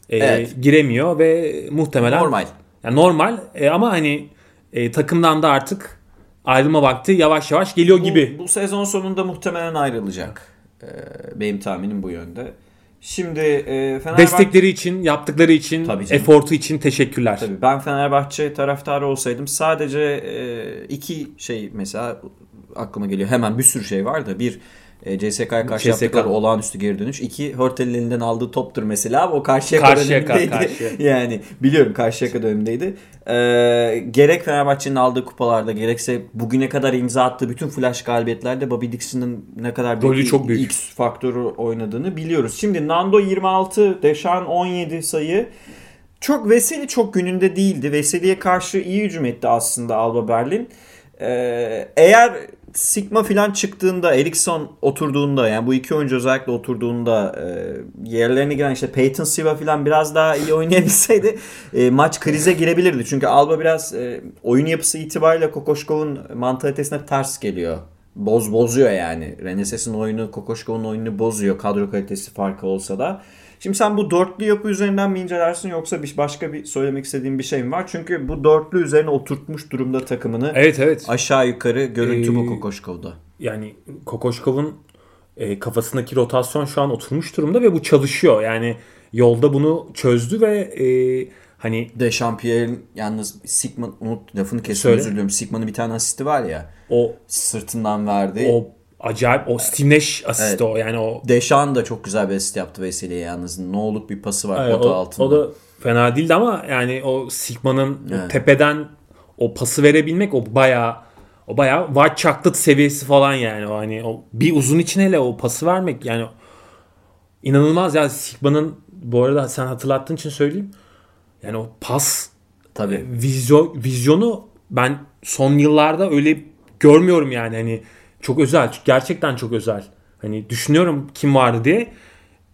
[SPEAKER 2] e,
[SPEAKER 1] Evet.
[SPEAKER 2] giremiyor ve muhtemelen
[SPEAKER 1] normal.
[SPEAKER 2] Yani normal e, ama hani e, takımdan da artık ayrılma vakti yavaş yavaş geliyor
[SPEAKER 1] Bu,
[SPEAKER 2] gibi.
[SPEAKER 1] bu sezon sonunda muhtemelen ayrılacak. Ee, benim tahminim bu yönde. Şimdi e, Fenerbahçe...
[SPEAKER 2] Destekleri için, yaptıkları için, efortu için teşekkürler.
[SPEAKER 1] Tabii ben Fenerbahçe taraftarı olsaydım sadece e, iki şey mesela aklıma geliyor. Hemen bir sürü şey var da bir e, CSK'ya karşı
[SPEAKER 2] CSK.
[SPEAKER 1] yaptıkları olağanüstü geri dönüş. İki Hörtel'in elinden aldığı toptur mesela o Karşıyaka
[SPEAKER 2] Karşıyaka,
[SPEAKER 1] dönemindeydi.
[SPEAKER 2] Karşıya.
[SPEAKER 1] yani biliyorum Karşıyaka dönemindeydi. E, gerek Fenerbahçe'nin aldığı kupalarda gerekse bugüne kadar imza attığı bütün flash galibiyetlerde Bobby Dixon'ın ne kadar
[SPEAKER 2] Rolü
[SPEAKER 1] büyük
[SPEAKER 2] çok büyük.
[SPEAKER 1] X faktörü oynadığını biliyoruz. Şimdi Nando 26, Deşan 17 sayı. Çok Veseli çok gününde değildi. Veseli'ye karşı iyi hücum etti aslında Alba Berlin. Ee, eğer Sigma filan çıktığında, Eriksson oturduğunda yani bu iki oyuncu özellikle oturduğunda e, yerlerine giren işte Peyton Siva filan biraz daha iyi oynayabilseydi e, maç krize girebilirdi. Çünkü Alba biraz e, oyun yapısı itibariyle Kokoşkov'un mantalitesine ters geliyor. Boz bozuyor yani. Reneses'in oyunu Kokoşkov'un oyununu bozuyor. Kadro kalitesi farkı olsa da. Şimdi sen bu dörtlü yapı üzerinden mi incelersin yoksa bir başka bir söylemek istediğin bir şey mi var? Çünkü bu dörtlü üzerine oturtmuş durumda takımını.
[SPEAKER 2] Evet evet.
[SPEAKER 1] Aşağı yukarı görüntü bu
[SPEAKER 2] Ee,
[SPEAKER 1] Kokoşkov'da.
[SPEAKER 2] Yani Kokoşkov'un e, kafasındaki rotasyon şu an oturmuş durumda ve bu çalışıyor. Yani yolda bunu çözdü ve e, hani
[SPEAKER 1] Dechampierre'in yalnız Sigma unut lafını kesin özür diliyorum. Sigma'nın bir tane asisti var ya.
[SPEAKER 2] o
[SPEAKER 1] Sırtından verdi.
[SPEAKER 2] o acayip o Nash asisti
[SPEAKER 1] Evet.
[SPEAKER 2] o yani o
[SPEAKER 1] Deşan da çok güzel bir asist yaptı Veseli'ye yalnız. Ne olup bir pası var
[SPEAKER 2] Evet,
[SPEAKER 1] pota
[SPEAKER 2] o,
[SPEAKER 1] altında.
[SPEAKER 2] o da fena değildi ama yani o Sigma'nın
[SPEAKER 1] Evet.
[SPEAKER 2] tepeden o pası verebilmek o bayağı o bayağı white chocolate seviyesi falan yani o hani o bir uzun için hele o pası vermek yani inanılmaz ya Sigma'nın bu arada sen hatırlattığın için söyleyeyim. Yani o pas
[SPEAKER 1] Tabii.
[SPEAKER 2] vizyon vizyonu ben son yıllarda öyle görmüyorum yani hani çok özel gerçekten çok özel. Hani düşünüyorum kim vardı diye.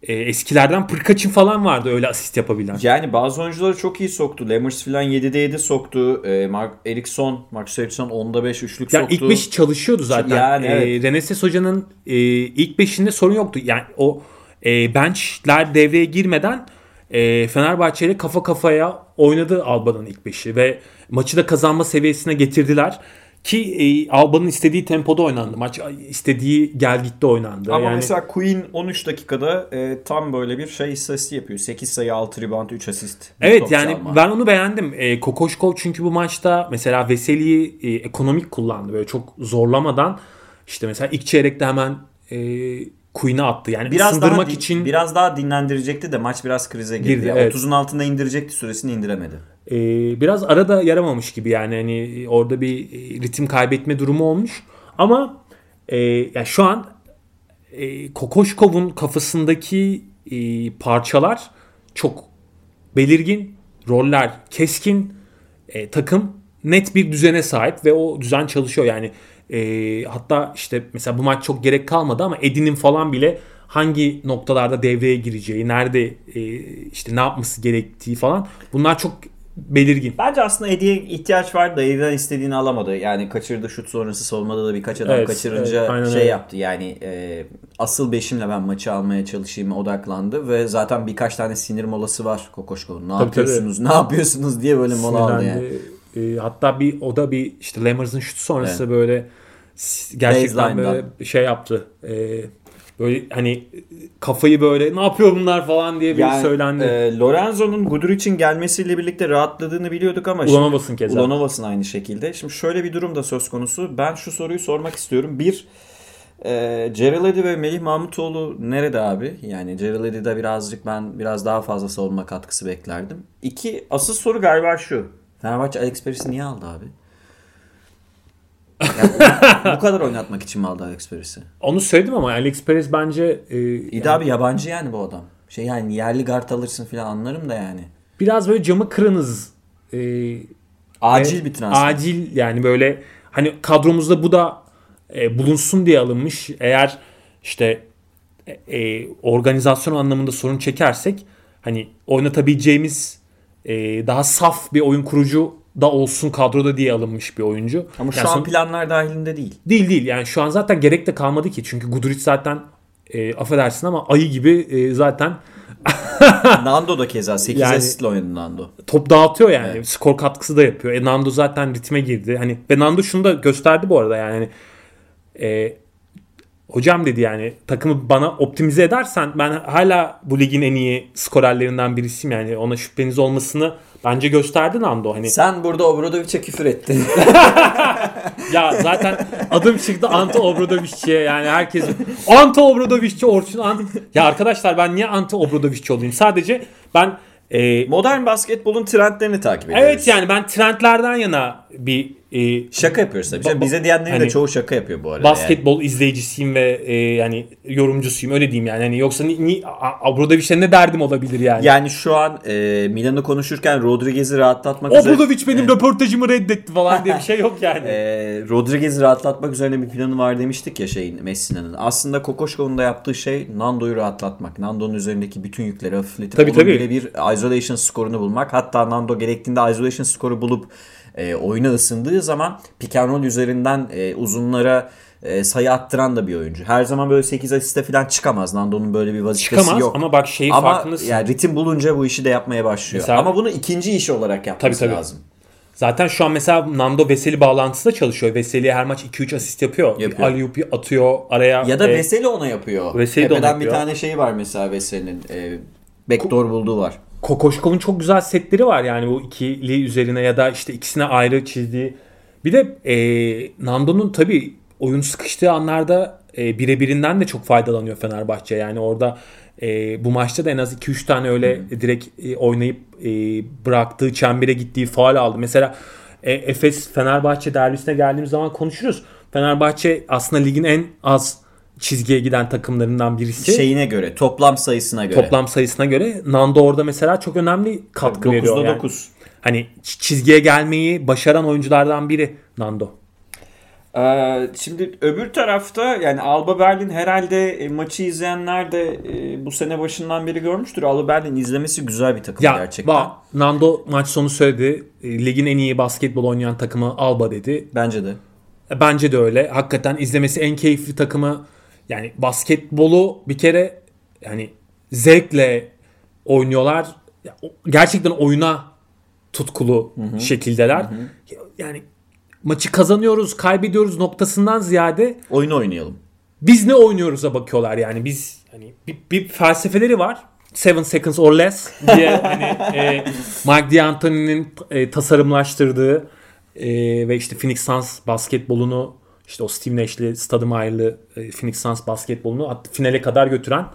[SPEAKER 2] E, eskilerden Pırkaç'ın falan vardı öyle asist yapabilen.
[SPEAKER 1] Yani bazı oyuncuları çok iyi soktu. Lemers filan 7'de 7 soktu. Ee, Mark Eriksson, Marcus Eriksson 10'da 5 üçlük
[SPEAKER 2] Ya
[SPEAKER 1] soktu.
[SPEAKER 2] ilk beşi çalışıyordu zaten.
[SPEAKER 1] Yani
[SPEAKER 2] ee,
[SPEAKER 1] evet.
[SPEAKER 2] Reneses Hoca'nın e, ilk beşinde sorun yoktu. Yani o e, benchler devreye girmeden e, Fenerbahçe ile kafa kafaya oynadı Alba'nın ilk beşi ve maçı da kazanma seviyesine getirdiler. Ki e, Alba'nın istediği tempoda oynandı. Maç istediği gel gitti oynandı.
[SPEAKER 1] Ama
[SPEAKER 2] yani,
[SPEAKER 1] mesela Queen 13 dakikada e, tam böyle bir şey istatistiği yapıyor. 8 sayı, 6 rebound, 3 asist.
[SPEAKER 2] Evet yani
[SPEAKER 1] çalma.
[SPEAKER 2] ben onu beğendim. E, Kokoşkov çünkü bu maçta mesela Veseli'yi e, ekonomik kullandı. Böyle çok zorlamadan işte mesela ilk çeyrekte hemen e, Queen'e attı. Yani
[SPEAKER 1] biraz
[SPEAKER 2] ısındırmak
[SPEAKER 1] daha
[SPEAKER 2] için
[SPEAKER 1] biraz daha dinlendirecekti de maç biraz krize girdi.
[SPEAKER 2] Girdi, evet.
[SPEAKER 1] 30'un altında indirecekti süresini indiremedi.
[SPEAKER 2] e, biraz arada yaramamış gibi yani hani orada bir e, ritim kaybetme durumu olmuş. Ama e, yani şu an e, Kokoşkov'un kafasındaki e, parçalar çok belirgin, roller keskin, e, takım net bir düzene sahip ve o düzen çalışıyor yani. E, hatta işte mesela bu maç çok gerek kalmadı ama Edin'in falan bile hangi noktalarda devreye gireceği, nerede e, işte ne yapması gerektiği falan bunlar çok belirgin.
[SPEAKER 1] Bence aslında Eddie'ye ihtiyaç vardı da Eddie'den istediğini alamadı. Yani kaçırdı şut sonrası savunmada da birkaç adam
[SPEAKER 2] Evet,
[SPEAKER 1] kaçırınca
[SPEAKER 2] evet,
[SPEAKER 1] şey
[SPEAKER 2] öyle.
[SPEAKER 1] yaptı. Yani e, asıl beşimle ben maçı almaya çalışayım odaklandı ve zaten birkaç tane sinir molası var Kokoşkov'un. Ne
[SPEAKER 2] Tabii,
[SPEAKER 1] yapıyorsunuz? Ne yapıyorsunuz diye böyle mola aldı yani.
[SPEAKER 2] E, hatta bir o da bir işte Lemmers'ın şutu sonrası böyle s- gerçekten böyle şey yaptı. E, böyle hani kafayı böyle ne yapıyor bunlar falan diye bir
[SPEAKER 1] Yani
[SPEAKER 2] söylendi.
[SPEAKER 1] e, Lorenzo'nun Guduric'in gelmesiyle birlikte rahatladığını biliyorduk ama
[SPEAKER 2] Ulanovas'ın keza.
[SPEAKER 1] Ulanovas'ın aynı şekilde. Şimdi şöyle bir durum da söz konusu. Ben şu soruyu sormak istiyorum. Bir, e, Gerald Eddy ve Melih Mahmutoğlu nerede abi? Yani Gerald Eddy'de birazcık ben biraz daha fazla savunma katkısı beklerdim. İki, asıl soru galiba şu. Fenerbahçe Alex Peris'i niye aldı abi? Yani bu, kadar oynatmak için mi aldı Alex Peris'i?
[SPEAKER 2] Onu söyledim ama Alex Perez bence e,
[SPEAKER 1] İyi de abi yabancı yani bu adam. Şey yani yerli guard alırsın falan anlarım da yani.
[SPEAKER 2] biraz böyle camı kırınız. E,
[SPEAKER 1] Acil
[SPEAKER 2] ve
[SPEAKER 1] bir transfer.
[SPEAKER 2] Acil yani böyle hani kadromuzda bu da e, bulunsun diye alınmış. Eğer işte e, e, organizasyon anlamında sorun çekersek hani oynatabileceğimiz e, daha saf bir oyun kurucu da olsun kadroda diye alınmış bir oyuncu.
[SPEAKER 1] Ama şu
[SPEAKER 2] Yani
[SPEAKER 1] an
[SPEAKER 2] son-
[SPEAKER 1] planlar dahilinde değil.
[SPEAKER 2] değil değil yani şu an zaten gerek de kalmadı ki çünkü Guduric zaten e, affedersin ama ayı gibi e, zaten
[SPEAKER 1] Nando da keza 8
[SPEAKER 2] Yani-
[SPEAKER 1] asistle oynadı Nando.
[SPEAKER 2] top dağıtıyor yani.
[SPEAKER 1] Evet.
[SPEAKER 2] Skor katkısı da yapıyor. E Nando zaten ritme girdi. Hani ve Nando şunu da gösterdi bu arada yani. Hani, e, hocam dedi yani takımı bana optimize edersen ben hala bu ligin en iyi skorerlerinden birisiyim yani. Ona şüpheniz olmasını bence gösterdi Nando. Hani
[SPEAKER 1] Sen burada Obradovic'e küfür ettin.
[SPEAKER 2] ya zaten adım çıktı Ante Obradovic'e yani herkes Ante Obradovic'e Orçun Ante. Ya arkadaşlar ben niye Ante Obradovic'e olayım? Sadece ben e,
[SPEAKER 1] Modern basketbolun trendlerini takip ediyoruz.
[SPEAKER 2] Evet yani ben trendlerden yana bir e,
[SPEAKER 1] Şaka yapıyoruz tabii.
[SPEAKER 2] Ba-
[SPEAKER 1] Bize diyenlerin de
[SPEAKER 2] hani-
[SPEAKER 1] çoğu şaka yapıyor bu arada.
[SPEAKER 2] basketbol izleyicisiyim ve e, yani yorumcusuyum öyle diyeyim yani. Hani yoksa ni, ni Obradovic'le ne derdim olabilir yani.
[SPEAKER 1] Yani. yani şu an e, Milan'ı konuşurken Rodriguez'i rahatlatmak üzere...
[SPEAKER 2] Obradovic benim röportajımı reddetti falan diye bir şey yok yani.
[SPEAKER 1] E, Rodriguez'i rahatlatmak üzerine bir planı var demiştik ya şeyin Messina'nın. Aslında Kokoşkov'un da yaptığı şey Nando'yu rahatlatmak. Nando'nun üzerindeki bütün yükleri hafifletip
[SPEAKER 2] Tabii,
[SPEAKER 1] onun
[SPEAKER 2] tabii.
[SPEAKER 1] birebir isolation skorunu bulmak. Hatta Nando gerektiğinde isolation skoru bulup e, oyuna ısındığı zaman pick and roll üzerinden e, uzunlara e, sayı attıran da bir oyuncu. Her zaman böyle 8 asiste falan çıkamaz. Nando'nun böyle bir vazifesi
[SPEAKER 2] Çıkamaz
[SPEAKER 1] yok.
[SPEAKER 2] ama bak şeyi
[SPEAKER 1] Ama
[SPEAKER 2] farkındasın.
[SPEAKER 1] yani ritim bulunca bu işi de yapmaya başlıyor.
[SPEAKER 2] Mesela-
[SPEAKER 1] Ama bunu ikinci iş olarak yapması
[SPEAKER 2] Tabii, tabii.
[SPEAKER 1] lazım.
[SPEAKER 2] Zaten şu an mesela Nando Veseli bağlantısı da çalışıyor. Veseli her maç 2-3 asist yapıyor.
[SPEAKER 1] Yapıyor.
[SPEAKER 2] Alley-oop'u atıyor araya.
[SPEAKER 1] Ya da
[SPEAKER 2] e,
[SPEAKER 1] Veseli ona yapıyor.
[SPEAKER 2] Veseli de ona
[SPEAKER 1] Tepeden bir
[SPEAKER 2] yapıyor.
[SPEAKER 1] tane şey var mesela Veseli'nin. E, backdoor bulduğu var.
[SPEAKER 2] Kokoşkov'un çok güzel setleri var yani bu ikili üzerine ya da işte ikisine ayrı çizdiği. Bir de e, Nando'nun tabii oyun sıkıştığı anlarda e, birebirinden de çok faydalanıyor Fenerbahçe. Yani orada e, bu maçta da en az 2-3 tane öyle direkt e, oynayıp e, bıraktığı çembere gittiği faal aldı. Mesela e, Efes Fenerbahçe derbisine geldiğimiz zaman konuşuruz. Fenerbahçe aslında ligin en az çizgiye giden takımlarından birisi.
[SPEAKER 1] Şeyine göre, toplam sayısına göre.
[SPEAKER 2] Toplam sayısına göre Nando orada mesela çok önemli katkı
[SPEAKER 1] 9'da
[SPEAKER 2] veriyor. Yani.
[SPEAKER 1] 9.
[SPEAKER 2] Hani çizgiye gelmeyi başaran oyunculardan biri Nando.
[SPEAKER 1] Ee, şimdi öbür tarafta yani Alba Berlin herhalde e, maçı izleyenler de e, bu sene başından beri görmüştür. Alba Berlin izlemesi güzel bir takım
[SPEAKER 2] Ya
[SPEAKER 1] gerçekten.
[SPEAKER 2] va- Nando maç sonu söyledi. E, Ligin en iyi basketbol oynayan takımı Alba dedi.
[SPEAKER 1] Bence de.
[SPEAKER 2] E, Bence de öyle. Hakikaten izlemesi en keyifli takımı. Yani basketbolu bir kere yani zevkle oynuyorlar. gerçekten oyuna tutkulu şekildeler. Yani maçı kazanıyoruz, kaybediyoruz noktasından ziyade
[SPEAKER 1] Oyunu oynayalım.
[SPEAKER 2] biz ne oynuyoruz'a bakıyorlar yani biz hani bir, bir felsefeleri var. Seven seconds or less diye hani e, Mike D'Antoni'nin e, tasarımlaştırdığı e, ve işte Phoenix Suns basketbolunu işte o Steve Nash'li, Stoudemire'lı e, Phoenix Suns basketbolunu finale kadar götüren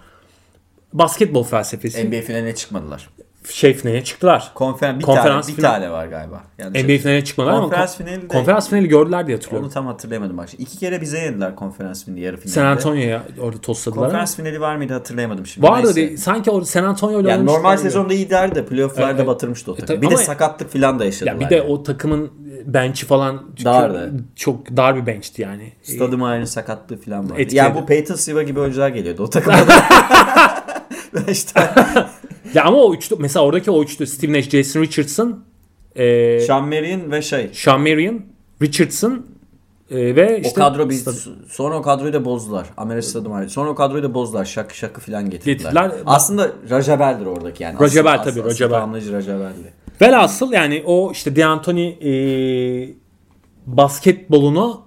[SPEAKER 2] basketbol felsefesi.
[SPEAKER 1] NBA finaline çıkmadılar.
[SPEAKER 2] Şey finale çıktılar.
[SPEAKER 1] Konferans bir
[SPEAKER 2] Konferans
[SPEAKER 1] tane bir
[SPEAKER 2] final-
[SPEAKER 1] tane var galiba. Yanlış
[SPEAKER 2] NBA finaline çıkmadılar ama
[SPEAKER 1] Konferans
[SPEAKER 2] kon-
[SPEAKER 1] finali de-
[SPEAKER 2] konferans finali gördüler diye hatırlıyorum.
[SPEAKER 1] Onu tam hatırlayamadım bak. İki kere bize yendiler konferans finali yarı finalde.
[SPEAKER 2] San Antonio'ya orada tosladılar ama.
[SPEAKER 1] Konferans finali var mıydı hatırlayamadım şimdi.
[SPEAKER 2] Vardı değil. Sanki orada San Antonio ile
[SPEAKER 1] Yani normal sezonda iyilerdi de playoff'larda
[SPEAKER 2] Evet,
[SPEAKER 1] batırmıştı o takım.
[SPEAKER 2] tabii
[SPEAKER 1] bir de
[SPEAKER 2] ama-
[SPEAKER 1] sakatlık falan da yaşadılar.
[SPEAKER 2] Ya bir de
[SPEAKER 1] yani.
[SPEAKER 2] o takımın bench'i falan
[SPEAKER 1] Dardı.
[SPEAKER 2] Çok, çok dar bir bench'ti yani.
[SPEAKER 1] Stadım aynı sakatlığı falan var.
[SPEAKER 2] Etkiledi.
[SPEAKER 1] Ya bu Peyton Siva gibi oyuncular geliyordu o takımda. işte
[SPEAKER 2] Ya ama o üçlü mesela oradaki o üçlü Steve Nash, Jason Richardson, e,
[SPEAKER 1] Sean Marion ve şey.
[SPEAKER 2] Sean Marion, Richardson e, ve işte
[SPEAKER 1] o kadro bir
[SPEAKER 2] Stad-
[SPEAKER 1] sonra o kadroyu da bozdular. Amerika Stadım. Sonra o kadroyu da bozdular. Şakı şakı falan getirdiler.
[SPEAKER 2] Getirdiler.
[SPEAKER 1] Aslında Rajabel'dir oradaki yani.
[SPEAKER 2] Rajabel tabii, Rajabel.
[SPEAKER 1] Tamamlayıcı Rajabel'di.
[SPEAKER 2] Velhasıl yani o işte D'Antoni e, basketbolunu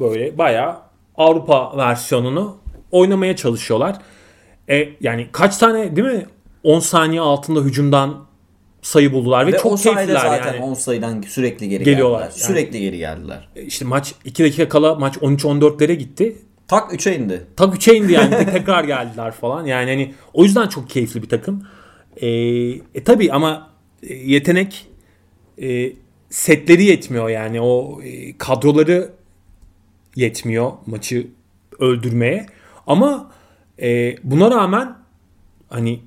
[SPEAKER 2] böyle bayağı Avrupa versiyonunu oynamaya çalışıyorlar. E, yani kaç tane değil mi 10 saniye altında hücumdan sayı buldular ve,
[SPEAKER 1] Ve
[SPEAKER 2] çok keyifliler
[SPEAKER 1] zaten
[SPEAKER 2] yani.
[SPEAKER 1] 10 sayıdan sürekli geri
[SPEAKER 2] Geliyorlar.
[SPEAKER 1] geldiler.
[SPEAKER 2] Yani.
[SPEAKER 1] Sürekli geri geldiler.
[SPEAKER 2] İşte maç 2 dakika kala maç 13-14'lere gitti.
[SPEAKER 1] Tak 3'e indi.
[SPEAKER 2] Tak 3'e indi yani Tek- tekrar geldiler falan. Yani hani o yüzden çok keyifli bir takım. E, e tabi ama e, yetenek e, setleri yetmiyor yani o e, kadroları yetmiyor maçı öldürmeye. Ama e, buna rağmen hani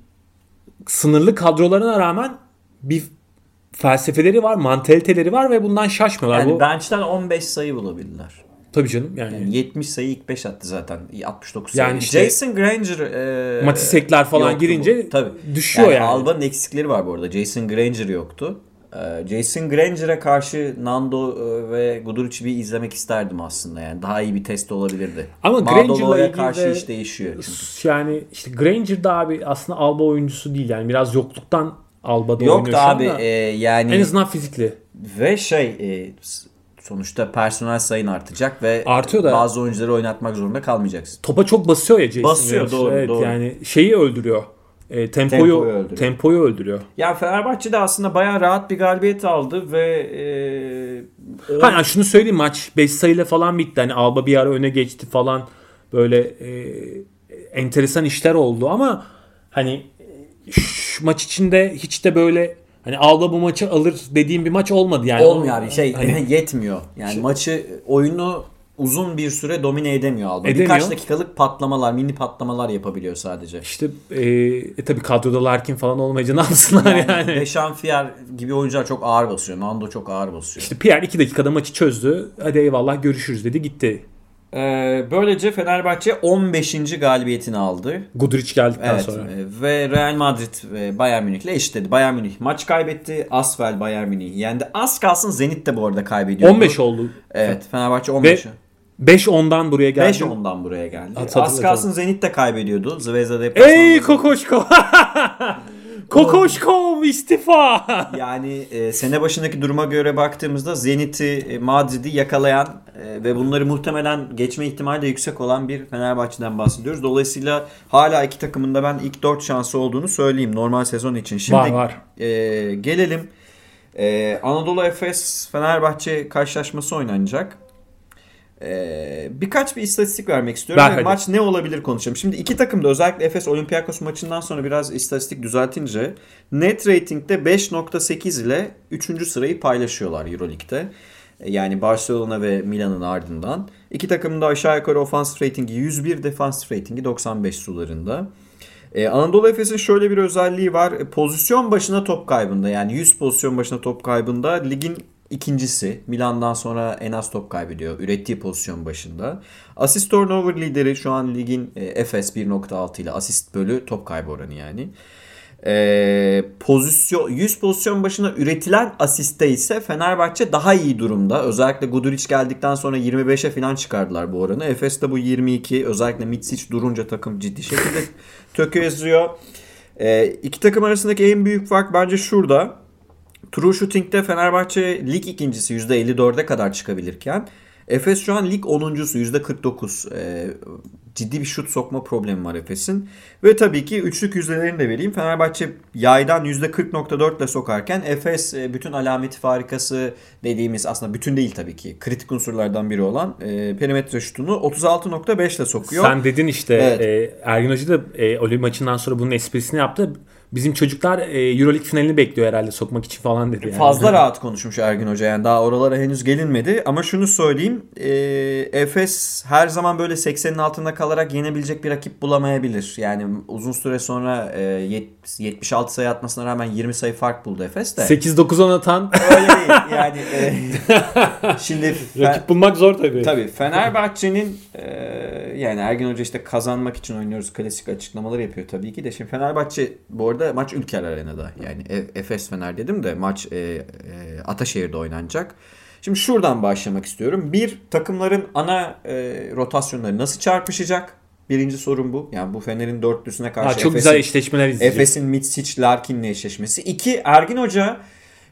[SPEAKER 2] sınırlı kadrolarına rağmen bir felsefeleri var, mantaliteleri var ve bundan şaşmıyorlar.
[SPEAKER 1] Yani
[SPEAKER 2] Bu,
[SPEAKER 1] bench'ten 15 sayı bulabildiler.
[SPEAKER 2] Tabii canım yani,
[SPEAKER 1] Yani 70 sayı ilk 5 attı zaten. 69
[SPEAKER 2] Yani
[SPEAKER 1] sayı.
[SPEAKER 2] işte-
[SPEAKER 1] Jason Granger e,
[SPEAKER 2] Matisekler falan girince
[SPEAKER 1] bu. Tabii.
[SPEAKER 2] düşüyor yani.
[SPEAKER 1] Alba'nın eksikleri var bu arada. Jason Granger yoktu. E, Jason Granger'a karşı Nando e, ve Guduric'i bir izlemek isterdim aslında yani. Daha iyi bir test olabilirdi.
[SPEAKER 2] Ama Granger'la
[SPEAKER 1] karşı
[SPEAKER 2] de-
[SPEAKER 1] iş değişiyor çünkü.
[SPEAKER 2] yani işte Granger da abi aslında Alba oyuncusu değil yani biraz yokluktan Alba'da
[SPEAKER 1] Yok
[SPEAKER 2] oynuyor şu
[SPEAKER 1] abi e, yani
[SPEAKER 2] en azından fizikli.
[SPEAKER 1] ve şey e, sonuçta personel sayın artacak ve
[SPEAKER 2] Artıyor da-
[SPEAKER 1] bazı oyuncuları oynatmak zorunda kalmayacaksın.
[SPEAKER 2] Topa çok basıyor ya Jason
[SPEAKER 1] Basıyor,
[SPEAKER 2] Granger.
[SPEAKER 1] doğru,
[SPEAKER 2] evet,
[SPEAKER 1] doğru.
[SPEAKER 2] Yani şeyi öldürüyor. E, tempoyu,
[SPEAKER 1] Tempoyu öldürüyor.
[SPEAKER 2] tempoyu öldürüyor.
[SPEAKER 1] Ya Fenerbahçe de aslında bayağı rahat bir galibiyet aldı ve e, o-
[SPEAKER 2] Ha yani şunu söyleyeyim maç 5 sayıyla falan bitti. Hani Alba bir ara öne geçti falan. Böyle e, enteresan işler oldu ama hani şu maç içinde hiç de böyle hani Alba bu maçı alır dediğim bir maç olmadı yani.
[SPEAKER 1] olmuyor abi şey
[SPEAKER 2] Hani-
[SPEAKER 1] yetmiyor. Yani maçı oyunu uzun bir süre domine edemiyor Alba.
[SPEAKER 2] Edemiyor.
[SPEAKER 1] Birkaç dakikalık patlamalar, mini patlamalar yapabiliyor sadece.
[SPEAKER 2] İşte e, e tabii kadroda Larkin falan olmayınca ne yapsınlar yani.
[SPEAKER 1] Yani Deşamfiyer gibi oyuncular çok ağır basıyor. Nando çok ağır basıyor.
[SPEAKER 2] İşte Pierre 2 dakikada maçı çözdü. Hadi eyvallah görüşürüz dedi gitti.
[SPEAKER 1] Ee, böylece Fenerbahçe 15. galibiyetini aldı.
[SPEAKER 2] Guduric geldikten
[SPEAKER 1] Evet
[SPEAKER 2] sonra.
[SPEAKER 1] e, ve Real Madrid ve Bayern Münih'le eşitledi. Bayern Münih maç kaybetti. Asvel Bayern Münih'i yendi. Az kalsın Zenit de bu arada kaybediyordu.
[SPEAKER 2] 15 oldu.
[SPEAKER 1] Evet Fenerbahçe 15.
[SPEAKER 2] 5-10'dan buraya geldi.
[SPEAKER 1] 5 ondan buraya geldi.
[SPEAKER 2] Hatırladım.
[SPEAKER 1] Az kalsın Zenit de kaybediyordu. Zvezda deplasmanında.
[SPEAKER 2] Ey Kokoşko. Kokoşko istifa.
[SPEAKER 1] Yani e, sene başındaki duruma göre baktığımızda Zenit'i, e, Madrid'i yakalayan e, ve bunları muhtemelen geçme ihtimali de yüksek olan bir Fenerbahçe'den bahsediyoruz. Dolayısıyla hala iki takımında ben ilk 4 şansı olduğunu söyleyeyim normal sezon için. Şimdi
[SPEAKER 2] Var, var.
[SPEAKER 1] e, gelelim. E, Anadolu Efes Fenerbahçe karşılaşması oynanacak. E, birkaç bir istatistik vermek istiyorum.
[SPEAKER 2] Ver
[SPEAKER 1] maç ne olabilir konuşalım. Şimdi iki takım da özellikle Efes Olympiakos maçından sonra biraz istatistik düzeltince net ratingde 5.8 ile 3. sırayı paylaşıyorlar Euroleague'de. Yani Barcelona ve Milan'ın ardından. İki takımın da aşağı yukarı ofansif ratingi 101, defansif ratingi 95 sularında. Ee, Anadolu Efes'in şöyle bir özelliği var. Pozisyon başına top kaybında yani 100 pozisyon başına top kaybında ligin ikincisi. Milan'dan sonra en az top kaybediyor ürettiği pozisyon başında. Asist turnover lideri şu an ligin e, Efes 1.6 ile asist bölü top kaybı oranı yani. Ee, pozisyon 100 pozisyon başına üretilen asiste ise Fenerbahçe daha iyi durumda. Özellikle Guduric geldikten sonra 25'e falan çıkardılar bu oranı. Efes'te bu 22 özellikle Mitsic durunca takım ciddi şekilde tökezliyor. E, iki takım arasındaki en büyük fark bence şurada. True Shooting'de Fenerbahçe lig ikincisi %54'e kadar çıkabilirken Efes şu an lig 10.sü %49. Ee, ciddi bir şut sokma problemi var Efes'in. Ve tabii ki üçlük yüzdelerini de vereyim. Fenerbahçe yaydan %40.4 ile sokarken Efes e, bütün alameti farikası dediğimiz aslında bütün değil tabii ki kritik unsurlardan biri olan e, perimetre şutunu 36.5 ile sokuyor.
[SPEAKER 2] Sen dedin işte
[SPEAKER 1] Evet.
[SPEAKER 2] e, Ergin Hoca da e, Oli maçından sonra bunun esprisini yaptı. Bizim çocuklar e, Euroleague finalini bekliyor herhalde sokmak için falan dedi. Yani.
[SPEAKER 1] Fazla rahat konuşmuş Ergin Hoca yani daha oralara henüz gelinmedi ama şunu söyleyeyim e, Efes her zaman böyle 80'in altında kalarak yenebilecek bir rakip bulamayabilir. Yani uzun süre sonra e, yet- 76 sayı atmasına rağmen 20 sayı fark buldu Efes de.
[SPEAKER 2] 8-9-10 atan
[SPEAKER 1] Öyle yani e, şimdi
[SPEAKER 2] rakip bulmak zor tabii.
[SPEAKER 1] Tabii Fenerbahçe'nin e, yani Ergin Hoca işte kazanmak için oynuyoruz klasik açıklamaları yapıyor tabii ki de. Şimdi Fenerbahçe bu arada maç Ülker Arena'da yani E- Efes Fener dedim de maç e, e, Ataşehir'de oynanacak. Şimdi şuradan başlamak istiyorum. Bir takımların ana e, rotasyonları nasıl çarpışacak? Birinci sorun bu. Yani bu Fener'in dörtlüsüne karşı
[SPEAKER 2] Ha, çok
[SPEAKER 1] Efes'in-
[SPEAKER 2] güzel eşleşmeler.
[SPEAKER 1] Efes'in Mitsic Larkin'le eşleşmesi. İki Ergin Hoca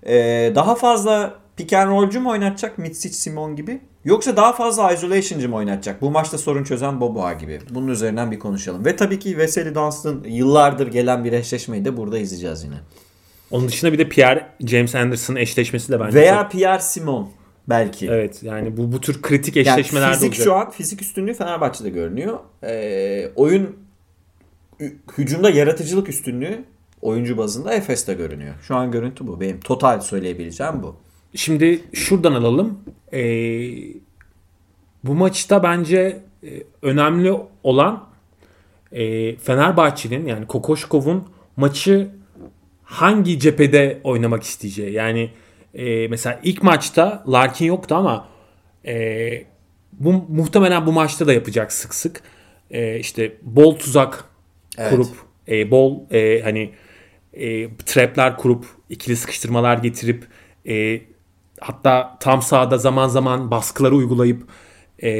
[SPEAKER 1] e, daha fazla pick and roll'cu mu oynatacak Mitsic Simon gibi? Yoksa daha fazla isolation'cı mı oynatacak? Bu maçta sorun çözen Boboa gibi. Bunun üzerinden bir konuşalım. Ve tabii ki Veseli Dunstan yıllardır gelen bir eşleşmeyi de burada izleyeceğiz yine.
[SPEAKER 2] Onun dışında bir de Pierre James Anderson eşleşmesi de bence.
[SPEAKER 1] Veya Pierre Simon belki.
[SPEAKER 2] Evet yani bu bu tür kritik
[SPEAKER 1] Yani
[SPEAKER 2] eşleşmeler de
[SPEAKER 1] fizik
[SPEAKER 2] olacak.
[SPEAKER 1] şu an fizik üstünlüğü Fenerbahçe'de görünüyor. Ee, oyun hü- hücumda yaratıcılık üstünlüğü oyuncu bazında Efes'te görünüyor. Şu an görüntü bu. Benim total söyleyebileceğim bu.
[SPEAKER 2] Şimdi şuradan alalım. Ee, bu maçta bence e, önemli olan e, Fenerbahçe'nin yani Kokoşkov'un maçı hangi cephede oynamak isteyeceği. Yani e, mesela ilk maçta Larkin yoktu ama e, bu muhtemelen bu maçta da yapacak sık sık. E, işte bol tuzak
[SPEAKER 1] Evet.
[SPEAKER 2] kurup e, bol e, hani e, trapler kurup ikili sıkıştırmalar getirip e, hatta tam sahada zaman zaman baskıları uygulayıp e,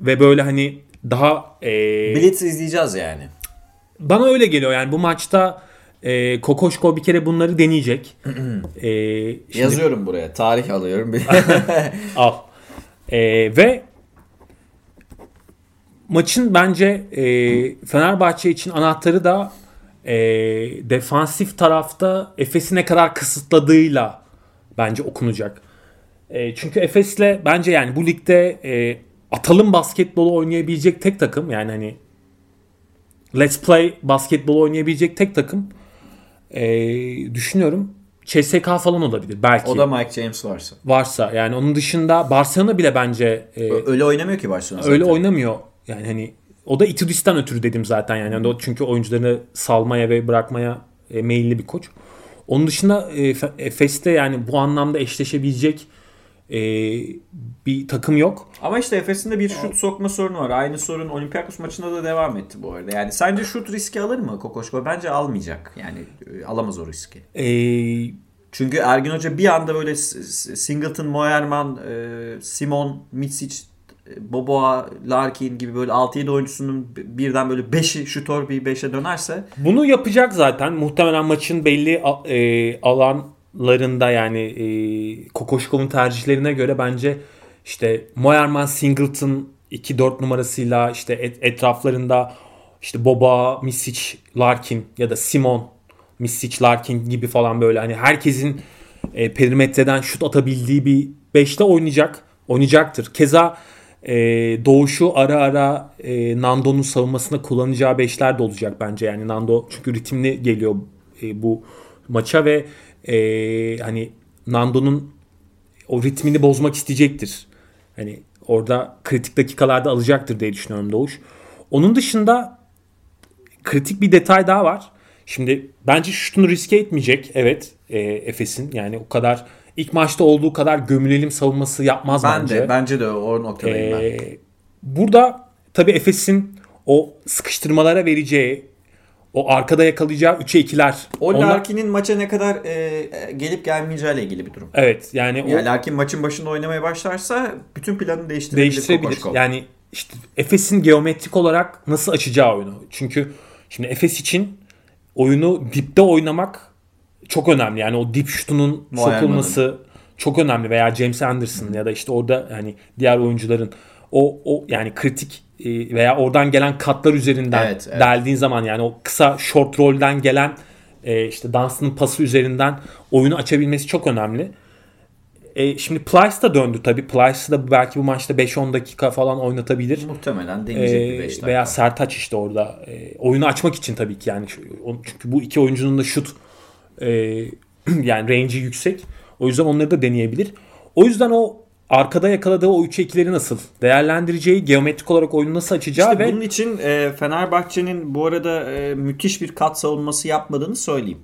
[SPEAKER 2] ve böyle hani daha e,
[SPEAKER 1] Blitz izleyeceğiz yani.
[SPEAKER 2] bana öyle geliyor yani bu maçta e, Kokoşko bir kere bunları deneyecek. e, şimdi
[SPEAKER 1] Yazıyorum buraya. Tarih alıyorum.
[SPEAKER 2] al. E, ve maçın bence e, Fenerbahçe için anahtarı da e, defansif tarafta Efes'i ne kadar kısıtladığıyla bence okunacak. E, çünkü Efes'le bence yani bu ligde e, atalım basketbolu oynayabilecek tek takım yani hani Let's Play basketbol oynayabilecek tek takım e, düşünüyorum. CSK falan olabilir belki.
[SPEAKER 1] o da Mike James varsa.
[SPEAKER 2] varsa yani onun dışında Barcelona bile bence e,
[SPEAKER 1] Öyle oynamıyor ki Barcelona zaten.
[SPEAKER 2] öyle oynamıyor. Yani hani o da Itudis'ten ötürü dedim zaten yani. Yani o çünkü oyuncularını salmaya ve bırakmaya e, meyilli bir koç. Onun dışında e, Fe- Efes'te yani bu anlamda eşleşebilecek e, bir takım yok.
[SPEAKER 1] Ama işte Efes'in de bir şut sokma sorunu var. Aynı sorun Olympiakos maçında da devam etti bu arada. Yani sence şut riski alır mı Kokoşko? Bence almayacak. Yani e, alamaz o riski.
[SPEAKER 2] E,
[SPEAKER 1] Çünkü Ergin Hoca bir anda böyle Singleton, Moerman, e, Simon, Mitsic, e, Boboa, Larkin gibi böyle 6-7 oyuncusunun birden böyle 5'i şutör bir 5'e dönerse
[SPEAKER 2] Bunu yapacak zaten. Muhtemelen maçın belli e, alanlarında yani e, tercihlerine göre bence işte Moerman Singleton 2-4 numarasıyla işte et- etraflarında işte Boba, Misic, Larkin ya da Simon, Misic, Larkin gibi falan böyle hani herkesin e, perimetreden şut atabildiği bir 5'te oynayacak. Oynayacaktır. Keza e, Doğuş'u ara ara e, Nando'nun savunmasında kullanacağı beşler de olacak bence. Yani Nando çünkü ritimli geliyor e, bu maça ve e, hani Nando'nun o ritmini bozmak isteyecektir. Hani orada kritik dakikalarda alacaktır diye düşünüyorum Doğuş. Onun dışında kritik bir detay daha var. Şimdi bence şutunu riske etmeyecek. Evet e, Efes'in yani o kadar ilk maçta olduğu kadar gömülelim savunması yapmaz
[SPEAKER 1] ben
[SPEAKER 2] bence.
[SPEAKER 1] de bence de o noktadayım ben.
[SPEAKER 2] Ee, burada tabii Efes'in o sıkıştırmalara vereceği, o arkada yakalayacağı 3'e 2'ler.
[SPEAKER 1] O
[SPEAKER 2] onlar-
[SPEAKER 1] Larkin'in maça ne kadar e, e, gelip gelmeyeceğiyle ilgili bir durum.
[SPEAKER 2] Evet yani o
[SPEAKER 1] Yani Larkin maçın başında oynamaya başlarsa bütün planını değiştirebilir.
[SPEAKER 2] değiştirebilir.
[SPEAKER 1] Kokoşkov.
[SPEAKER 2] Yani işte Efes'in geometrik olarak nasıl açacağı oyunu. Çünkü şimdi Efes için oyunu dipte oynamak çok önemli. Yani o dip şutunun
[SPEAKER 1] Vay
[SPEAKER 2] sokulması çok önemli veya James Anderson ya da işte orada hani diğer oyuncuların o o yani kritik e, veya oradan gelen katlar üzerinden
[SPEAKER 1] Evet, evet.
[SPEAKER 2] deldiğin zaman yani o kısa short roll'den gelen e, işte Dunstan'ın pası üzerinden oyunu açabilmesi çok önemli. E, şimdi Plyce da döndü tabii. Plyce da belki bu maçta 5-10 dakika falan oynatabilir.
[SPEAKER 1] Muhtemelen deneyecek bir
[SPEAKER 2] Ee,
[SPEAKER 1] 5 dakika.
[SPEAKER 2] veya Sertaç işte orada e, oyunu açmak için tabii ki yani çünkü bu iki oyuncunun da şut e, yani range'i yüksek. O yüzden onları da deneyebilir. O yüzden o arkada yakaladığı o 3'e 2'leri nasıl değerlendireceği, geometrik olarak oyunu nasıl açacağı
[SPEAKER 1] İşte
[SPEAKER 2] ve
[SPEAKER 1] bunun için e, Fenerbahçe'nin bu arada e, müthiş bir kat savunması yapmadığını söyleyeyim.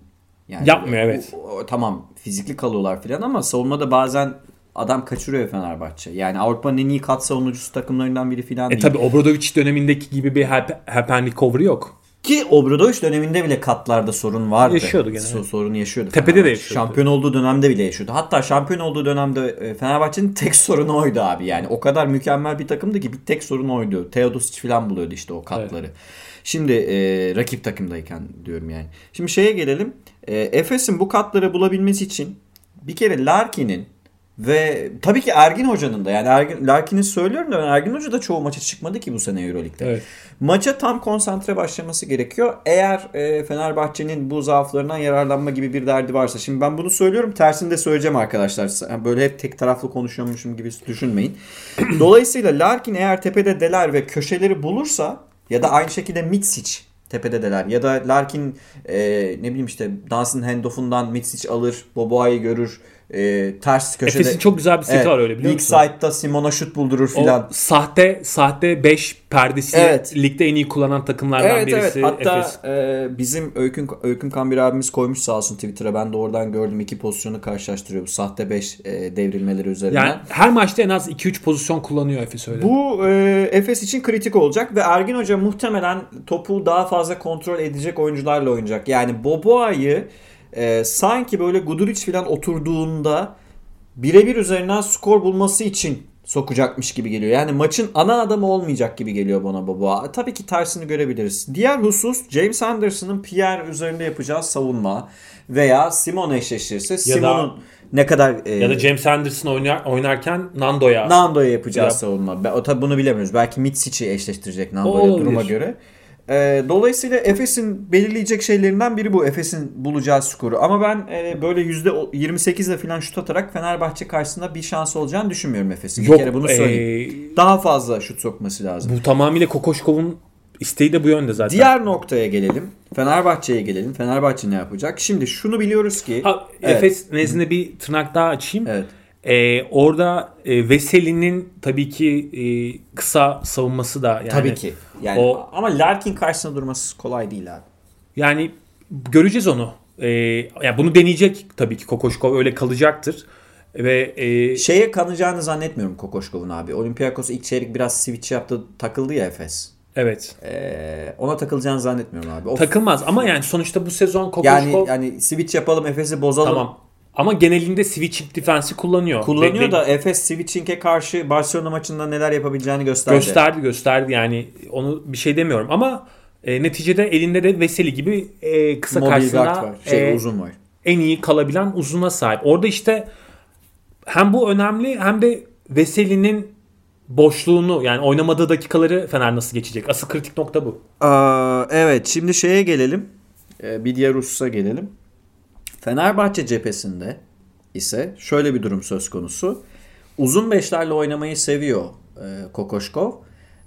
[SPEAKER 1] Yani
[SPEAKER 2] Yapmıyor,
[SPEAKER 1] o-
[SPEAKER 2] evet.
[SPEAKER 1] o- tamam fizikli kalıyorlar filan ama savunmada bazen adam kaçırıyor Fenerbahçe. Yani Avrupa'nın en iyi kat savunucusu takımlarından biri filan
[SPEAKER 2] e,
[SPEAKER 1] değil.
[SPEAKER 2] tabii Obradovic dönemindeki gibi bir hap, happen recovery yok.
[SPEAKER 1] Ki Obradoviç döneminde bile katlarda sorun vardı.
[SPEAKER 2] Yaşıyordu gene,
[SPEAKER 1] So-
[SPEAKER 2] evet.
[SPEAKER 1] sorun yaşıyordu.
[SPEAKER 2] Tepede de
[SPEAKER 1] Fenerbahçe.
[SPEAKER 2] yaşıyordu.
[SPEAKER 1] Şampiyon olduğu dönemde bile yaşıyordu. Hatta şampiyon olduğu dönemde e, Fenerbahçe'nin tek sorunu oydu abi. Yani o kadar mükemmel bir takımdı ki bir tek sorun oydu. Teodosic falan buluyordu işte o katları. Şimdi e, rakip takımdayken diyorum yani. Şimdi şeye gelelim. E, Efes'in bu katları bulabilmesi için bir kere Larkin'in ve tabii ki Ergin Hoca'nın da yani Ergin, Larkin'i söylüyorum da Ergin Hoca da çoğu maça çıkmadı ki bu sene Euroleague'de.
[SPEAKER 2] Evet.
[SPEAKER 1] Maça tam konsantre başlaması gerekiyor. Eğer e, Fenerbahçe'nin bu zaaflarından yararlanma gibi bir derdi varsa. Şimdi ben bunu söylüyorum. Tersini de söyleyeceğim arkadaşlar. Yani Böyle hep tek taraflı konuşuyormuşum gibi düşünmeyin. Dolayısıyla Larkin eğer tepede deler ve köşeleri bulursa ya da aynı şekilde Mitsic tepede deler ya da Larkin e, ne bileyim işte Dans'ın handoff'undan Mitsic alır, Boboa'yı görür, e, ters köşede.
[SPEAKER 2] Efes'in çok güzel bir seti
[SPEAKER 1] Evet,
[SPEAKER 2] var öyle biliyor musun?
[SPEAKER 1] side'da Simona şut buldurur
[SPEAKER 2] O
[SPEAKER 1] filan.
[SPEAKER 2] sahte sahte 5 perdesi
[SPEAKER 1] Evet.
[SPEAKER 2] ligde en iyi kullanan takımlardan
[SPEAKER 1] Evet
[SPEAKER 2] birisi
[SPEAKER 1] evet hatta
[SPEAKER 2] Efes.
[SPEAKER 1] e, bizim Öykün, Öykün Kambir abimiz koymuş sağ olsun Twitter'a ben de oradan gördüm iki pozisyonu karşılaştırıyor bu sahte 5 devrilmeleri üzerinden.
[SPEAKER 2] Yani her maçta en az 2-3 pozisyon kullanıyor Efes öyle.
[SPEAKER 1] Bu e, Efes için kritik olacak ve Ergin Hoca muhtemelen topu daha fazla kontrol edecek oyuncularla oynayacak. Yani Boboa'yı e, sanki böyle Guduric falan oturduğunda birebir üzerinden skor bulması için sokacakmış gibi geliyor. Yani maçın ana adamı olmayacak gibi geliyor bana Boboa. Tabii ki tersini görebiliriz. Diğer husus James Anderson'ın Pierre üzerinde yapacağı savunma veya Simon eşleşirse Simon'un ne kadar e,
[SPEAKER 2] ya da James Anderson oynar, oynarken Nando'ya
[SPEAKER 1] Nando'ya yapacağı
[SPEAKER 2] Yap.
[SPEAKER 1] savunma. Ben, o tabi bunu bilemiyoruz. Belki Mitsic'i eşleştirecek Nando'ya duruma göre. Ee, dolayısıyla Efes'in belirleyecek şeylerinden biri bu. Efes'in bulacağı skoru. Ama ben e, böyle %28 ile falan şut atarak Fenerbahçe karşısında bir şans olacağını düşünmüyorum Efes'in. Bir kere bunu söyleyeyim.
[SPEAKER 2] ee,
[SPEAKER 1] Daha fazla şut sokması lazım.
[SPEAKER 2] bu tamamıyla Kokoşkov'un isteği de bu yönde zaten.
[SPEAKER 1] Diğer noktaya gelelim. Fenerbahçe'ye gelelim. Fenerbahçe ne yapacak? Şimdi şunu biliyoruz ki.
[SPEAKER 2] Ha,
[SPEAKER 1] Evet.
[SPEAKER 2] Efes nezdinde bir tırnak daha açayım.
[SPEAKER 1] Evet.
[SPEAKER 2] Ee, orada e, Veseli'nin tabii ki e, kısa savunması da yani
[SPEAKER 1] Tabii ki. Yani
[SPEAKER 2] o-
[SPEAKER 1] ama Larkin karşısında durması kolay değil abi.
[SPEAKER 2] Yani göreceğiz onu. Ee, yani bunu deneyecek tabii ki Kokoşkov öyle kalacaktır. Ve e,
[SPEAKER 1] Şeye kanacağını zannetmiyorum Kokoşkov'un abi. Olympiakos ilk çeyrek biraz switch yaptı takıldı ya Efes.
[SPEAKER 2] evet
[SPEAKER 1] Ee, ona takılacağını zannetmiyorum abi. O-
[SPEAKER 2] takılmaz ama yani sonuçta bu sezon Kokoşkov
[SPEAKER 1] yani yani switch yapalım Efes'i bozalım.
[SPEAKER 2] tamam. Ama genelinde switching defensi kullanıyor.
[SPEAKER 1] Kullanıyor
[SPEAKER 2] Ve-
[SPEAKER 1] da Efes switching'e karşı Barcelona maçında neler yapabileceğini gösterdi.
[SPEAKER 2] gösterdi gösterdi yani onu bir şey demiyorum ama e, neticede elinde de Veseli gibi e, kısa
[SPEAKER 1] Mobil
[SPEAKER 2] karşısında
[SPEAKER 1] var. Şey
[SPEAKER 2] e,
[SPEAKER 1] uzun var.
[SPEAKER 2] en iyi kalabilen uzuna sahip. Orada işte hem bu önemli hem de Veseli'nin boşluğunu yani oynamadığı dakikaları Fener nasıl geçecek? Asıl kritik nokta bu.
[SPEAKER 1] Aa, evet şimdi şeye gelelim. Ee, bir diğer hususa gelelim. Fenerbahçe cephesinde ise şöyle bir durum söz konusu. Uzun beşlerle oynamayı seviyor e, Kokoşkov.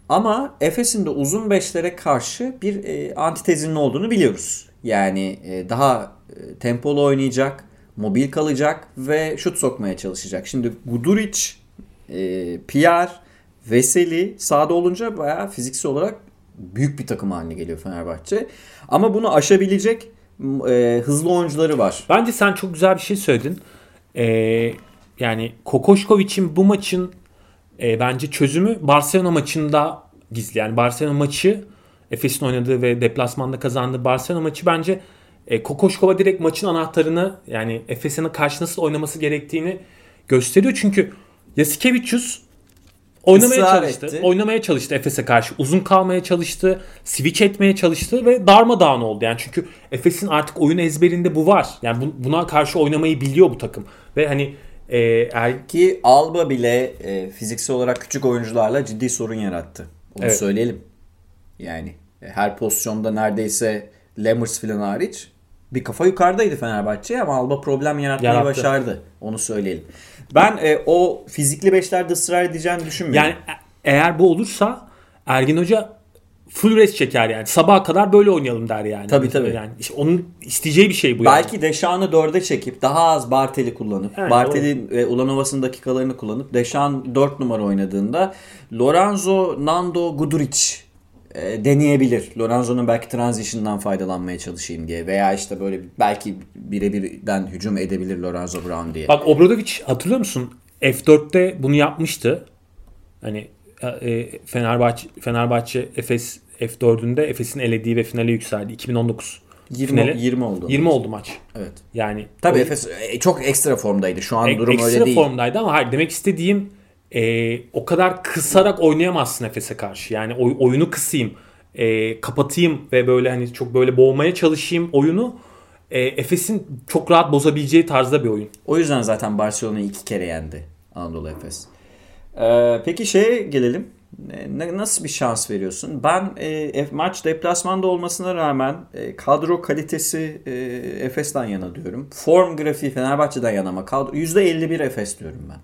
[SPEAKER 1] Ama Efes'in de uzun beşlere karşı bir e, antitezinin olduğunu biliyoruz. Yani e, daha e, tempolu oynayacak, mobil kalacak ve şut sokmaya çalışacak. Şimdi Guduric, e, Pierre, Veseli sahada olunca bayağı fiziksel olarak büyük bir takım haline geliyor Fenerbahçe. Ama bunu aşabilecek e, hızlı oyuncuları var.
[SPEAKER 2] Bence sen çok güzel bir şey söyledin. Ee, yani Kokoşkovic'in bu maçın e, bence çözümü Barcelona maçında gizli. Yani Barcelona maçı Efes'in oynadığı ve deplasmanda kazandığı Barcelona maçı bence e, Kokoşkova direkt maçın anahtarını yani Efes'in karşı nasıl oynaması gerektiğini gösteriyor. Çünkü Yasikevicius oynamaya
[SPEAKER 1] Israr
[SPEAKER 2] çalıştı.
[SPEAKER 1] etti.
[SPEAKER 2] Oynamaya çalıştı Efes'e karşı. Uzun kalmaya çalıştı. Switch etmeye çalıştı ve darmadağın oldu. Yani çünkü Efes'in artık oyun ezberinde bu var. Yani bu- buna karşı oynamayı biliyor bu takım. Ve hani e, er,
[SPEAKER 1] Ki Alba bile e, fiziksel olarak küçük oyuncularla ciddi sorun yarattı. Onu
[SPEAKER 2] Evet.
[SPEAKER 1] söyleyelim. Yani e, her pozisyonda neredeyse Lammers falan hariç bir kafa yukarıdaydı Fenerbahçe ama Alba problem yaratmayı
[SPEAKER 2] Yarattı.
[SPEAKER 1] başardı. Onu söyleyelim. Ben e, o fizikli beşlerde ısrar edeceğini düşünmüyorum.
[SPEAKER 2] yani e- eğer bu olursa Ergin Hoca full rest çeker yani. Sabaha kadar böyle oynayalım der yani.
[SPEAKER 1] Tabii, tabii.
[SPEAKER 2] Yani işte onun isteyeceği bir şey bu yani.
[SPEAKER 1] Belki Deşan'ı dörde çekip daha az Bartel'i kullanıp
[SPEAKER 2] Evet,
[SPEAKER 1] Bartel'in ve Ulanovas'ın dakikalarını kullanıp Deşan 4 numara oynadığında Lorenzo, Nando, Guduric e, deneyebilir. Lorenzo'nun belki transition'dan faydalanmaya çalışayım diye veya işte böyle belki birebirden hücum edebilir Lorenzo Brown diye.
[SPEAKER 2] Bak Obradovic hatırlıyor musun? F4'te bunu yapmıştı. Hani e, Fenerbahçe Fenerbahçe Efes F4'ünde Efes'in elediği ve finale yükseldi 2019.
[SPEAKER 1] 20,
[SPEAKER 2] finali.
[SPEAKER 1] 20 oldu.
[SPEAKER 2] 20 oldu maç.
[SPEAKER 1] Evet.
[SPEAKER 2] Yani
[SPEAKER 1] Tabii
[SPEAKER 2] o-
[SPEAKER 1] Efes e, çok ekstra formdaydı. Şu an
[SPEAKER 2] e-
[SPEAKER 1] durum
[SPEAKER 2] ekstra
[SPEAKER 1] öyle değil.
[SPEAKER 2] formdaydı ama hayır demek istediğim e, o kadar kısarak oynayamazsın Efes'e karşı. Yani oy- oyunu kısayım, e, kapatayım ve böyle hani çok böyle boğmaya çalışayım oyunu. E, Efes'in çok rahat bozabileceği tarzda bir oyun.
[SPEAKER 1] O yüzden zaten Barcelona'yı iki kere yendi Anadolu Efes. Ee, peki şeye gelelim. Ne- nasıl bir şans veriyorsun? Ben e, maç deplasmanda olmasına rağmen e, kadro kalitesi e, Efes'ten yana diyorum. Form grafiği Fenerbahçe'den yana ama kadro, %51 Efes diyorum ben.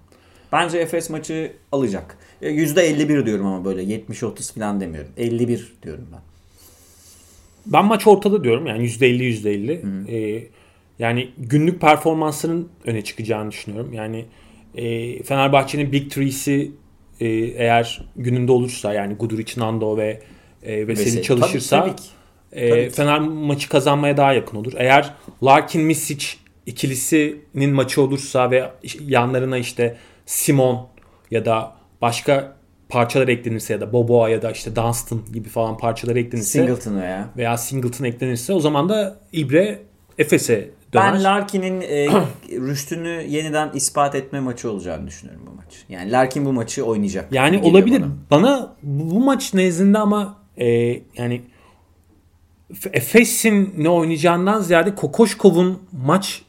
[SPEAKER 1] Bence Efes maçı alacak. E, %51 diyorum ama böyle 70-30 falan demiyorum. 51 diyorum ben.
[SPEAKER 2] Ben maç ortada diyorum yani %50 %50. Ee, yani günlük performansının öne çıkacağını düşünüyorum. Yani e, Fenerbahçe'nin Big Three'si e, eğer gününde olursa yani Guduric, Nando ve e, Veseli
[SPEAKER 1] Veseli.
[SPEAKER 2] çalışırsa
[SPEAKER 1] Tabii- tabii ki.
[SPEAKER 2] e,
[SPEAKER 1] Tabii ki.
[SPEAKER 2] Fener maçı kazanmaya daha yakın olur. Eğer Larkin Misic ikilisinin maçı olursa ve yanlarına işte Simon ya da başka parçalar eklenirse ya da Boboa ya da işte Dunstan gibi falan parçalar eklenirse
[SPEAKER 1] Singleton veya.
[SPEAKER 2] veya Singleton eklenirse o zaman da İbre Efes'e döner.
[SPEAKER 1] Ben Larkin'in e, rüştünü yeniden ispat etme maçı olacağını düşünüyorum bu maç. Yani Larkin bu maçı oynayacak.
[SPEAKER 2] yani olabilir.
[SPEAKER 1] bana.
[SPEAKER 2] Bana bu maç nezdinde ama e, yani Efes'in ne oynayacağından ziyade Kokoşkov'un maç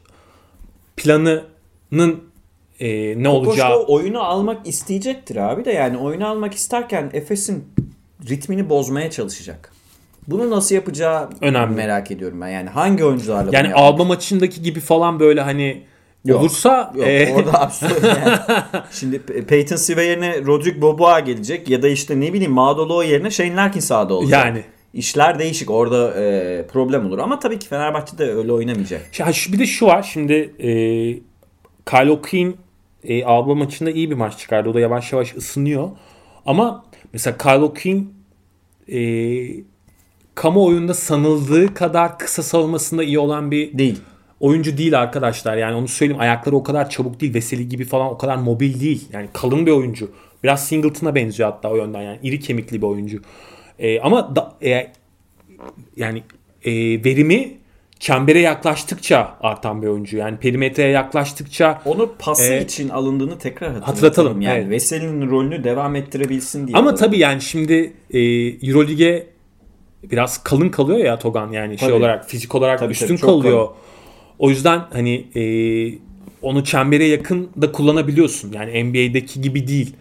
[SPEAKER 2] planının e, ne olacağı
[SPEAKER 1] Kokoşkov oyunu almak isteyecektir abi de yani oyunu almak isterken Efes'in ritmini bozmaya çalışacak. Bunu nasıl yapacağı
[SPEAKER 2] Önemli.
[SPEAKER 1] merak ediyorum ben. Yani hangi oyuncularla
[SPEAKER 2] yani Alba maçındaki gibi falan böyle hani
[SPEAKER 1] Yok.
[SPEAKER 2] olursa
[SPEAKER 1] Yok
[SPEAKER 2] e,
[SPEAKER 1] orada absürt yani. Şimdi Peyton Sive yerine Rodrik Boboa gelecek ya da işte ne bileyim Madolo yerine Shane Larkin sahada olacak.
[SPEAKER 2] yani
[SPEAKER 1] İşler değişik orada e, problem olur ama tabii ki Fenerbahçe de öyle oynamayacak.
[SPEAKER 2] Ya bir de şu var şimdi e, Kyle O'Quinn e, Alba maçında iyi bir maç çıkardı. O da yavaş yavaş ısınıyor. Ama mesela Kyle O'Quinn e, kamuoyunda sanıldığı kadar kısa savunmasında iyi olan bir
[SPEAKER 1] Değil.
[SPEAKER 2] oyuncu değil arkadaşlar. Yani onu söyleyeyim ayakları o kadar çabuk değil. Veseli gibi falan o kadar mobil değil. Yani kalın bir oyuncu. Biraz Singleton'a benziyor hatta o yönden yani iri kemikli bir oyuncu. E, ama da, e, yani e, verimi çembere yaklaştıkça artan bir oyuncu. Yani perimetreye yaklaştıkça
[SPEAKER 1] Onu pası
[SPEAKER 2] Ee,
[SPEAKER 1] için alındığını tekrar hatırlatalım.
[SPEAKER 2] hatırlatalım,
[SPEAKER 1] Yani
[SPEAKER 2] evet.
[SPEAKER 1] Veseli'nin rolünü devam ettirebilsin diye.
[SPEAKER 2] ama
[SPEAKER 1] alındı.
[SPEAKER 2] tabii yani şimdi e, Eurolig'e biraz kalın kalıyor ya Togan yani şey
[SPEAKER 1] Tabii.
[SPEAKER 2] olarak fizik olarak
[SPEAKER 1] Tabii,
[SPEAKER 2] üstün
[SPEAKER 1] tabii,
[SPEAKER 2] kalıyor. O yüzden hani e, onu çembere yakın da kullanabiliyorsun. Yani NBA'deki gibi değil.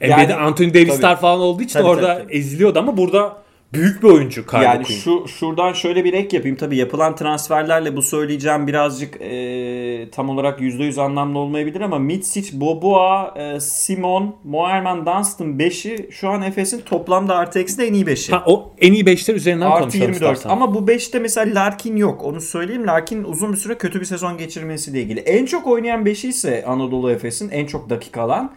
[SPEAKER 1] Yani-
[SPEAKER 2] NBA'de Anthony Davis'ler falan olduğu için
[SPEAKER 1] Tabii,
[SPEAKER 2] orada
[SPEAKER 1] tabii, tabii.
[SPEAKER 2] eziliyordu ama burada büyük bir oyuncu Kyle
[SPEAKER 1] yani
[SPEAKER 2] O'Quinn.
[SPEAKER 1] şu şuradan şöyle bir ek yapayım. Tabii yapılan transferlerle bu söyleyeceğim birazcık e, tam olarak %100 anlamlı olmayabilir ama Mitsic, Boboa, e, Simon, Moerman, Dunstan 5'i şu an Efes'in toplamda artı eksi de en iyi 5'i.
[SPEAKER 2] Ha, o en iyi 5'ler üzerinden
[SPEAKER 1] Artı
[SPEAKER 2] konuşalım
[SPEAKER 1] 24.
[SPEAKER 2] istersen.
[SPEAKER 1] Ama bu 5'te mesela Larkin yok. Onu söyleyeyim. Larkin uzun bir süre kötü bir sezon geçirmesiyle ilgili. En çok oynayan 5'i ise Anadolu Efes'in en çok dakika alan.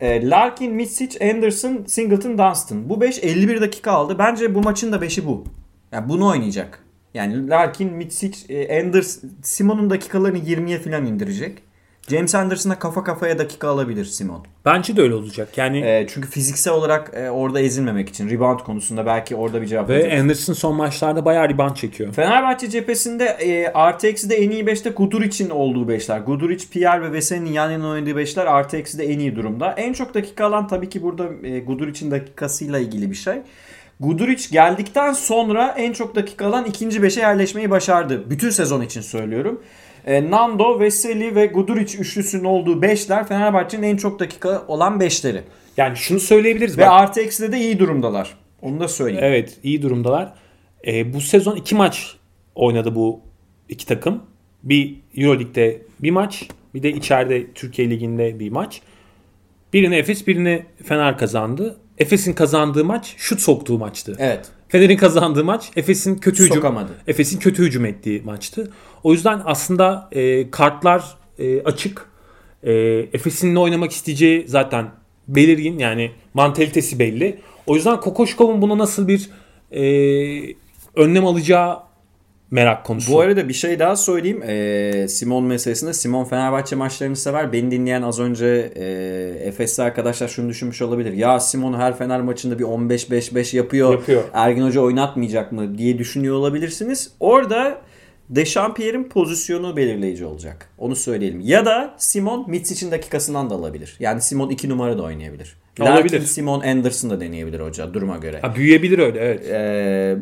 [SPEAKER 1] E, Larkin, Mitsic, Anderson, Singleton, Dunstan. Bu 5 51 dakika aldı. Bence bu maçın da 5'i bu. Yani bunu oynayacak. Yani Larkin, Mitsic, e, Anderson, Simon'un dakikalarını 20'ye falan indirecek. James Anderson'a kafa kafaya dakika alabilir Simon.
[SPEAKER 2] Bence de öyle olacak. Yani
[SPEAKER 1] E, çünkü fiziksel olarak e, orada ezilmemek için rebound konusunda belki orada bir cevap
[SPEAKER 2] ve
[SPEAKER 1] verecek.
[SPEAKER 2] Anderson son maçlarda bayağı rebound çekiyor.
[SPEAKER 1] Fenerbahçe cephesinde e, artı eksi de en iyi 5'te Guduric'in olduğu beşler. Guduric, Pierre ve Veseli'nin yan yana oynadığı beşler artı eksi de en iyi durumda. En çok dakika alan tabii ki burada e, Guduric'in dakikasıyla ilgili bir şey. Guduric geldikten sonra en çok dakika alan ikinci beşe yerleşmeyi başardı. Bütün sezon için söylüyorum. E, Nando, Veseli ve Guduric üçlüsünün olduğu beşler Fenerbahçe'nin en çok dakika olan beşleri.
[SPEAKER 2] Yani şunu söyleyebiliriz.
[SPEAKER 1] Ve
[SPEAKER 2] bak.
[SPEAKER 1] artı eksi de, iyi durumdalar. Onu da söyleyeyim.
[SPEAKER 2] Evet iyi durumdalar. Ee, bu sezon iki maç oynadı bu iki takım. Bir Euroleague'de bir maç bir de içeride Türkiye Ligi'nde bir maç. Birini Efes birini Fener kazandı. Efes'in kazandığı maç şut soktuğu maçtı.
[SPEAKER 1] Evet.
[SPEAKER 2] Fener'in kazandığı maç Efes'in kötü hücum. Efes'in kötü hücum ettiği maçtı. O yüzden aslında e, kartlar e, açık. E, Efes'in ne oynamak isteyeceği zaten belirgin yani mantalitesi belli. O yüzden Kokoşkov'un buna nasıl bir e, önlem alacağı merak konusu.
[SPEAKER 1] Bu arada bir şey daha söyleyeyim. Ee, Simon meselesinde. Simon Fenerbahçe maçlarını sever. Beni dinleyen az önce e, Efesli arkadaşlar şunu düşünmüş olabilir. Ya Simon her Fener maçında bir 15-5-5 yapıyor.
[SPEAKER 2] Yapıyor.
[SPEAKER 1] Ergin Hoca oynatmayacak mı diye düşünüyor olabilirsiniz. Orada Dechampierre'in pozisyonu belirleyici olacak. Onu söyleyelim. Ya da Simon Mitsic'in dakikasından da alabilir. Yani Simon 2 numara da oynayabilir.
[SPEAKER 2] Olabilir.
[SPEAKER 1] Larkin, Simon Anderson da deneyebilir hoca duruma göre.
[SPEAKER 2] Ha, büyüyebilir öyle evet.
[SPEAKER 1] Ee,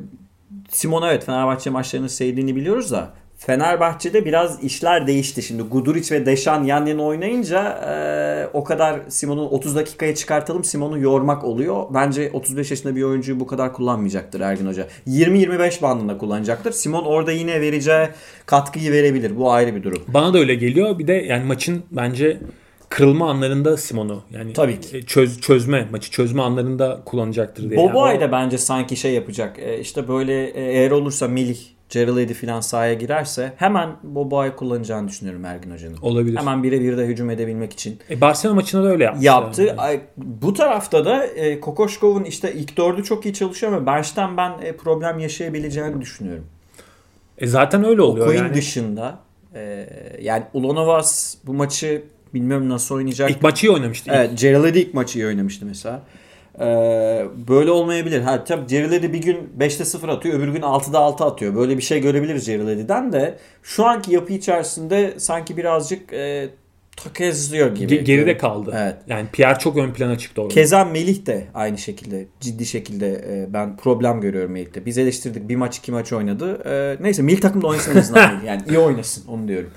[SPEAKER 1] Simon evet Fenerbahçe maçlarını sevdiğini biliyoruz da Fenerbahçe'de biraz işler değişti. Şimdi Guduric ve Deşan yan yana oynayınca e, o kadar Simon'u 30 dakikaya çıkartalım Simon'u yormak oluyor. Bence 35 yaşında bir oyuncuyu bu kadar kullanmayacaktır Ergin Hoca. 20-25 bandında kullanacaktır. Simon orada yine vereceği katkıyı verebilir. Bu ayrı bir durum.
[SPEAKER 2] Bana da öyle geliyor. Bir de yani maçın bence kırılma anlarında Simon'u yani
[SPEAKER 1] Tabii ki.
[SPEAKER 2] e, çöz, çözme maçı çözme anlarında kullanacaktır diye.
[SPEAKER 1] Boboay
[SPEAKER 2] Yani
[SPEAKER 1] da bence sanki şey yapacak. E, işte böyle e, eğer olursa Melih, Eddy falan sahaya girerse hemen Boboay kullanacağını düşünüyorum Ergin Hoca'nın.
[SPEAKER 2] olabilir.
[SPEAKER 1] Hemen birebir de hücum edebilmek için.
[SPEAKER 2] E, Barcelona maçında da öyle yaptı.
[SPEAKER 1] Yaptı.
[SPEAKER 2] Yani.
[SPEAKER 1] Ay, Bu tarafta da e, Kokoşkov'un işte ilk dördü çok iyi çalışıyor ama bench'ten ben e, problem yaşayabileceğini düşünüyorum.
[SPEAKER 2] E, zaten öyle oluyor
[SPEAKER 1] Coin
[SPEAKER 2] yani.
[SPEAKER 1] dışında e, yani Ulanovas bu maçı bilmiyorum nasıl oynayacak.
[SPEAKER 2] İlk maçı iyi oynamıştı.
[SPEAKER 1] Evet, Gerald Eddy ilk maçı iyi oynamıştı mesela. Ee, böyle olmayabilir. Ha tabii Eddy bir gün 5'te 0 atıyor, öbür gün 6'da 6 atıyor. Böyle bir şey görebiliriz Eddy'den de. Şu anki yapı içerisinde sanki birazcık e, tökezliyor gibi.
[SPEAKER 2] Ge- geride kaldı.
[SPEAKER 1] Evet.
[SPEAKER 2] Yani Pierre çok ön plana çıktı orada.
[SPEAKER 1] Keza Melih de aynı şekilde ciddi şekilde e, ben problem görüyorum Melih'te. Biz eleştirdik bir maç iki maç oynadı. E, neyse Melih takımda oynasın en azından. Yani iyi oynasın onu diyorum.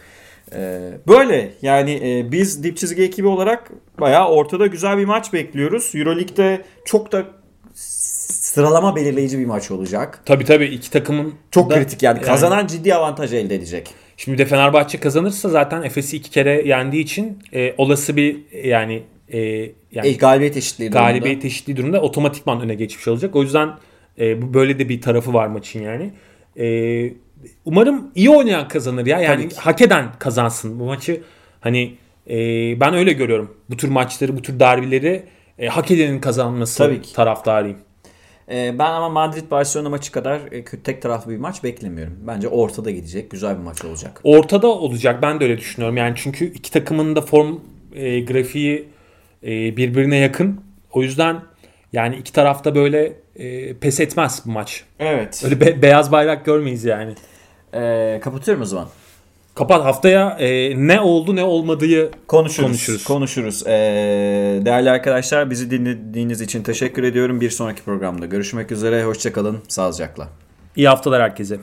[SPEAKER 1] E, böyle yani e, biz dip çizgi ekibi olarak bayağı ortada güzel bir maç bekliyoruz. Euroleague'de çok da sıralama belirleyici bir maç olacak.
[SPEAKER 2] Tabii tabii iki takımın
[SPEAKER 1] Çok
[SPEAKER 2] da-
[SPEAKER 1] kritik yani kazanan ciddi avantaj elde edecek.
[SPEAKER 2] Şimdi de Fenerbahçe kazanırsa zaten Efes'i iki kere yendiği için e, olası bir yani e, yani
[SPEAKER 1] E, galibiyet eşitliği durumunda.
[SPEAKER 2] galibiyet eşitliği durumda otomatikman öne geçmiş olacak. O yüzden e, bu böyle de bir tarafı var maçın yani. E, umarım iyi oynayan kazanır ya. Yani hak eden kazansın bu maçı. Hani e, ben öyle görüyorum. Bu tür maçları, bu tür derbileri e, hak edenin kazanması
[SPEAKER 1] Tabii ki.
[SPEAKER 2] taraftarıyım.
[SPEAKER 1] E, ben ama Madrid Barcelona maçı kadar e, tek taraflı bir maç beklemiyorum. Bence ortada gidecek. Güzel bir maç olacak.
[SPEAKER 2] Ortada olacak ben de öyle düşünüyorum. Yani çünkü iki takımın da form e, grafiği e, birbirine yakın. O yüzden yani iki tarafta böyle e, pes etmez bu maç.
[SPEAKER 1] Evet.
[SPEAKER 2] Öyle be- beyaz bayrak görmeyiz yani.
[SPEAKER 1] Ee, kapatıyorum o zaman.
[SPEAKER 2] Kapat haftaya e, ne oldu ne olmadığı
[SPEAKER 1] Konuşuruz.
[SPEAKER 2] Konuşuruz.
[SPEAKER 1] Konuşuruz. Ee, değerli arkadaşlar bizi dinlediğiniz için teşekkür ediyorum. Bir sonraki programda görüşmek üzere. Hoşçakalın. Sağlıcakla.
[SPEAKER 2] iyi haftalar herkese.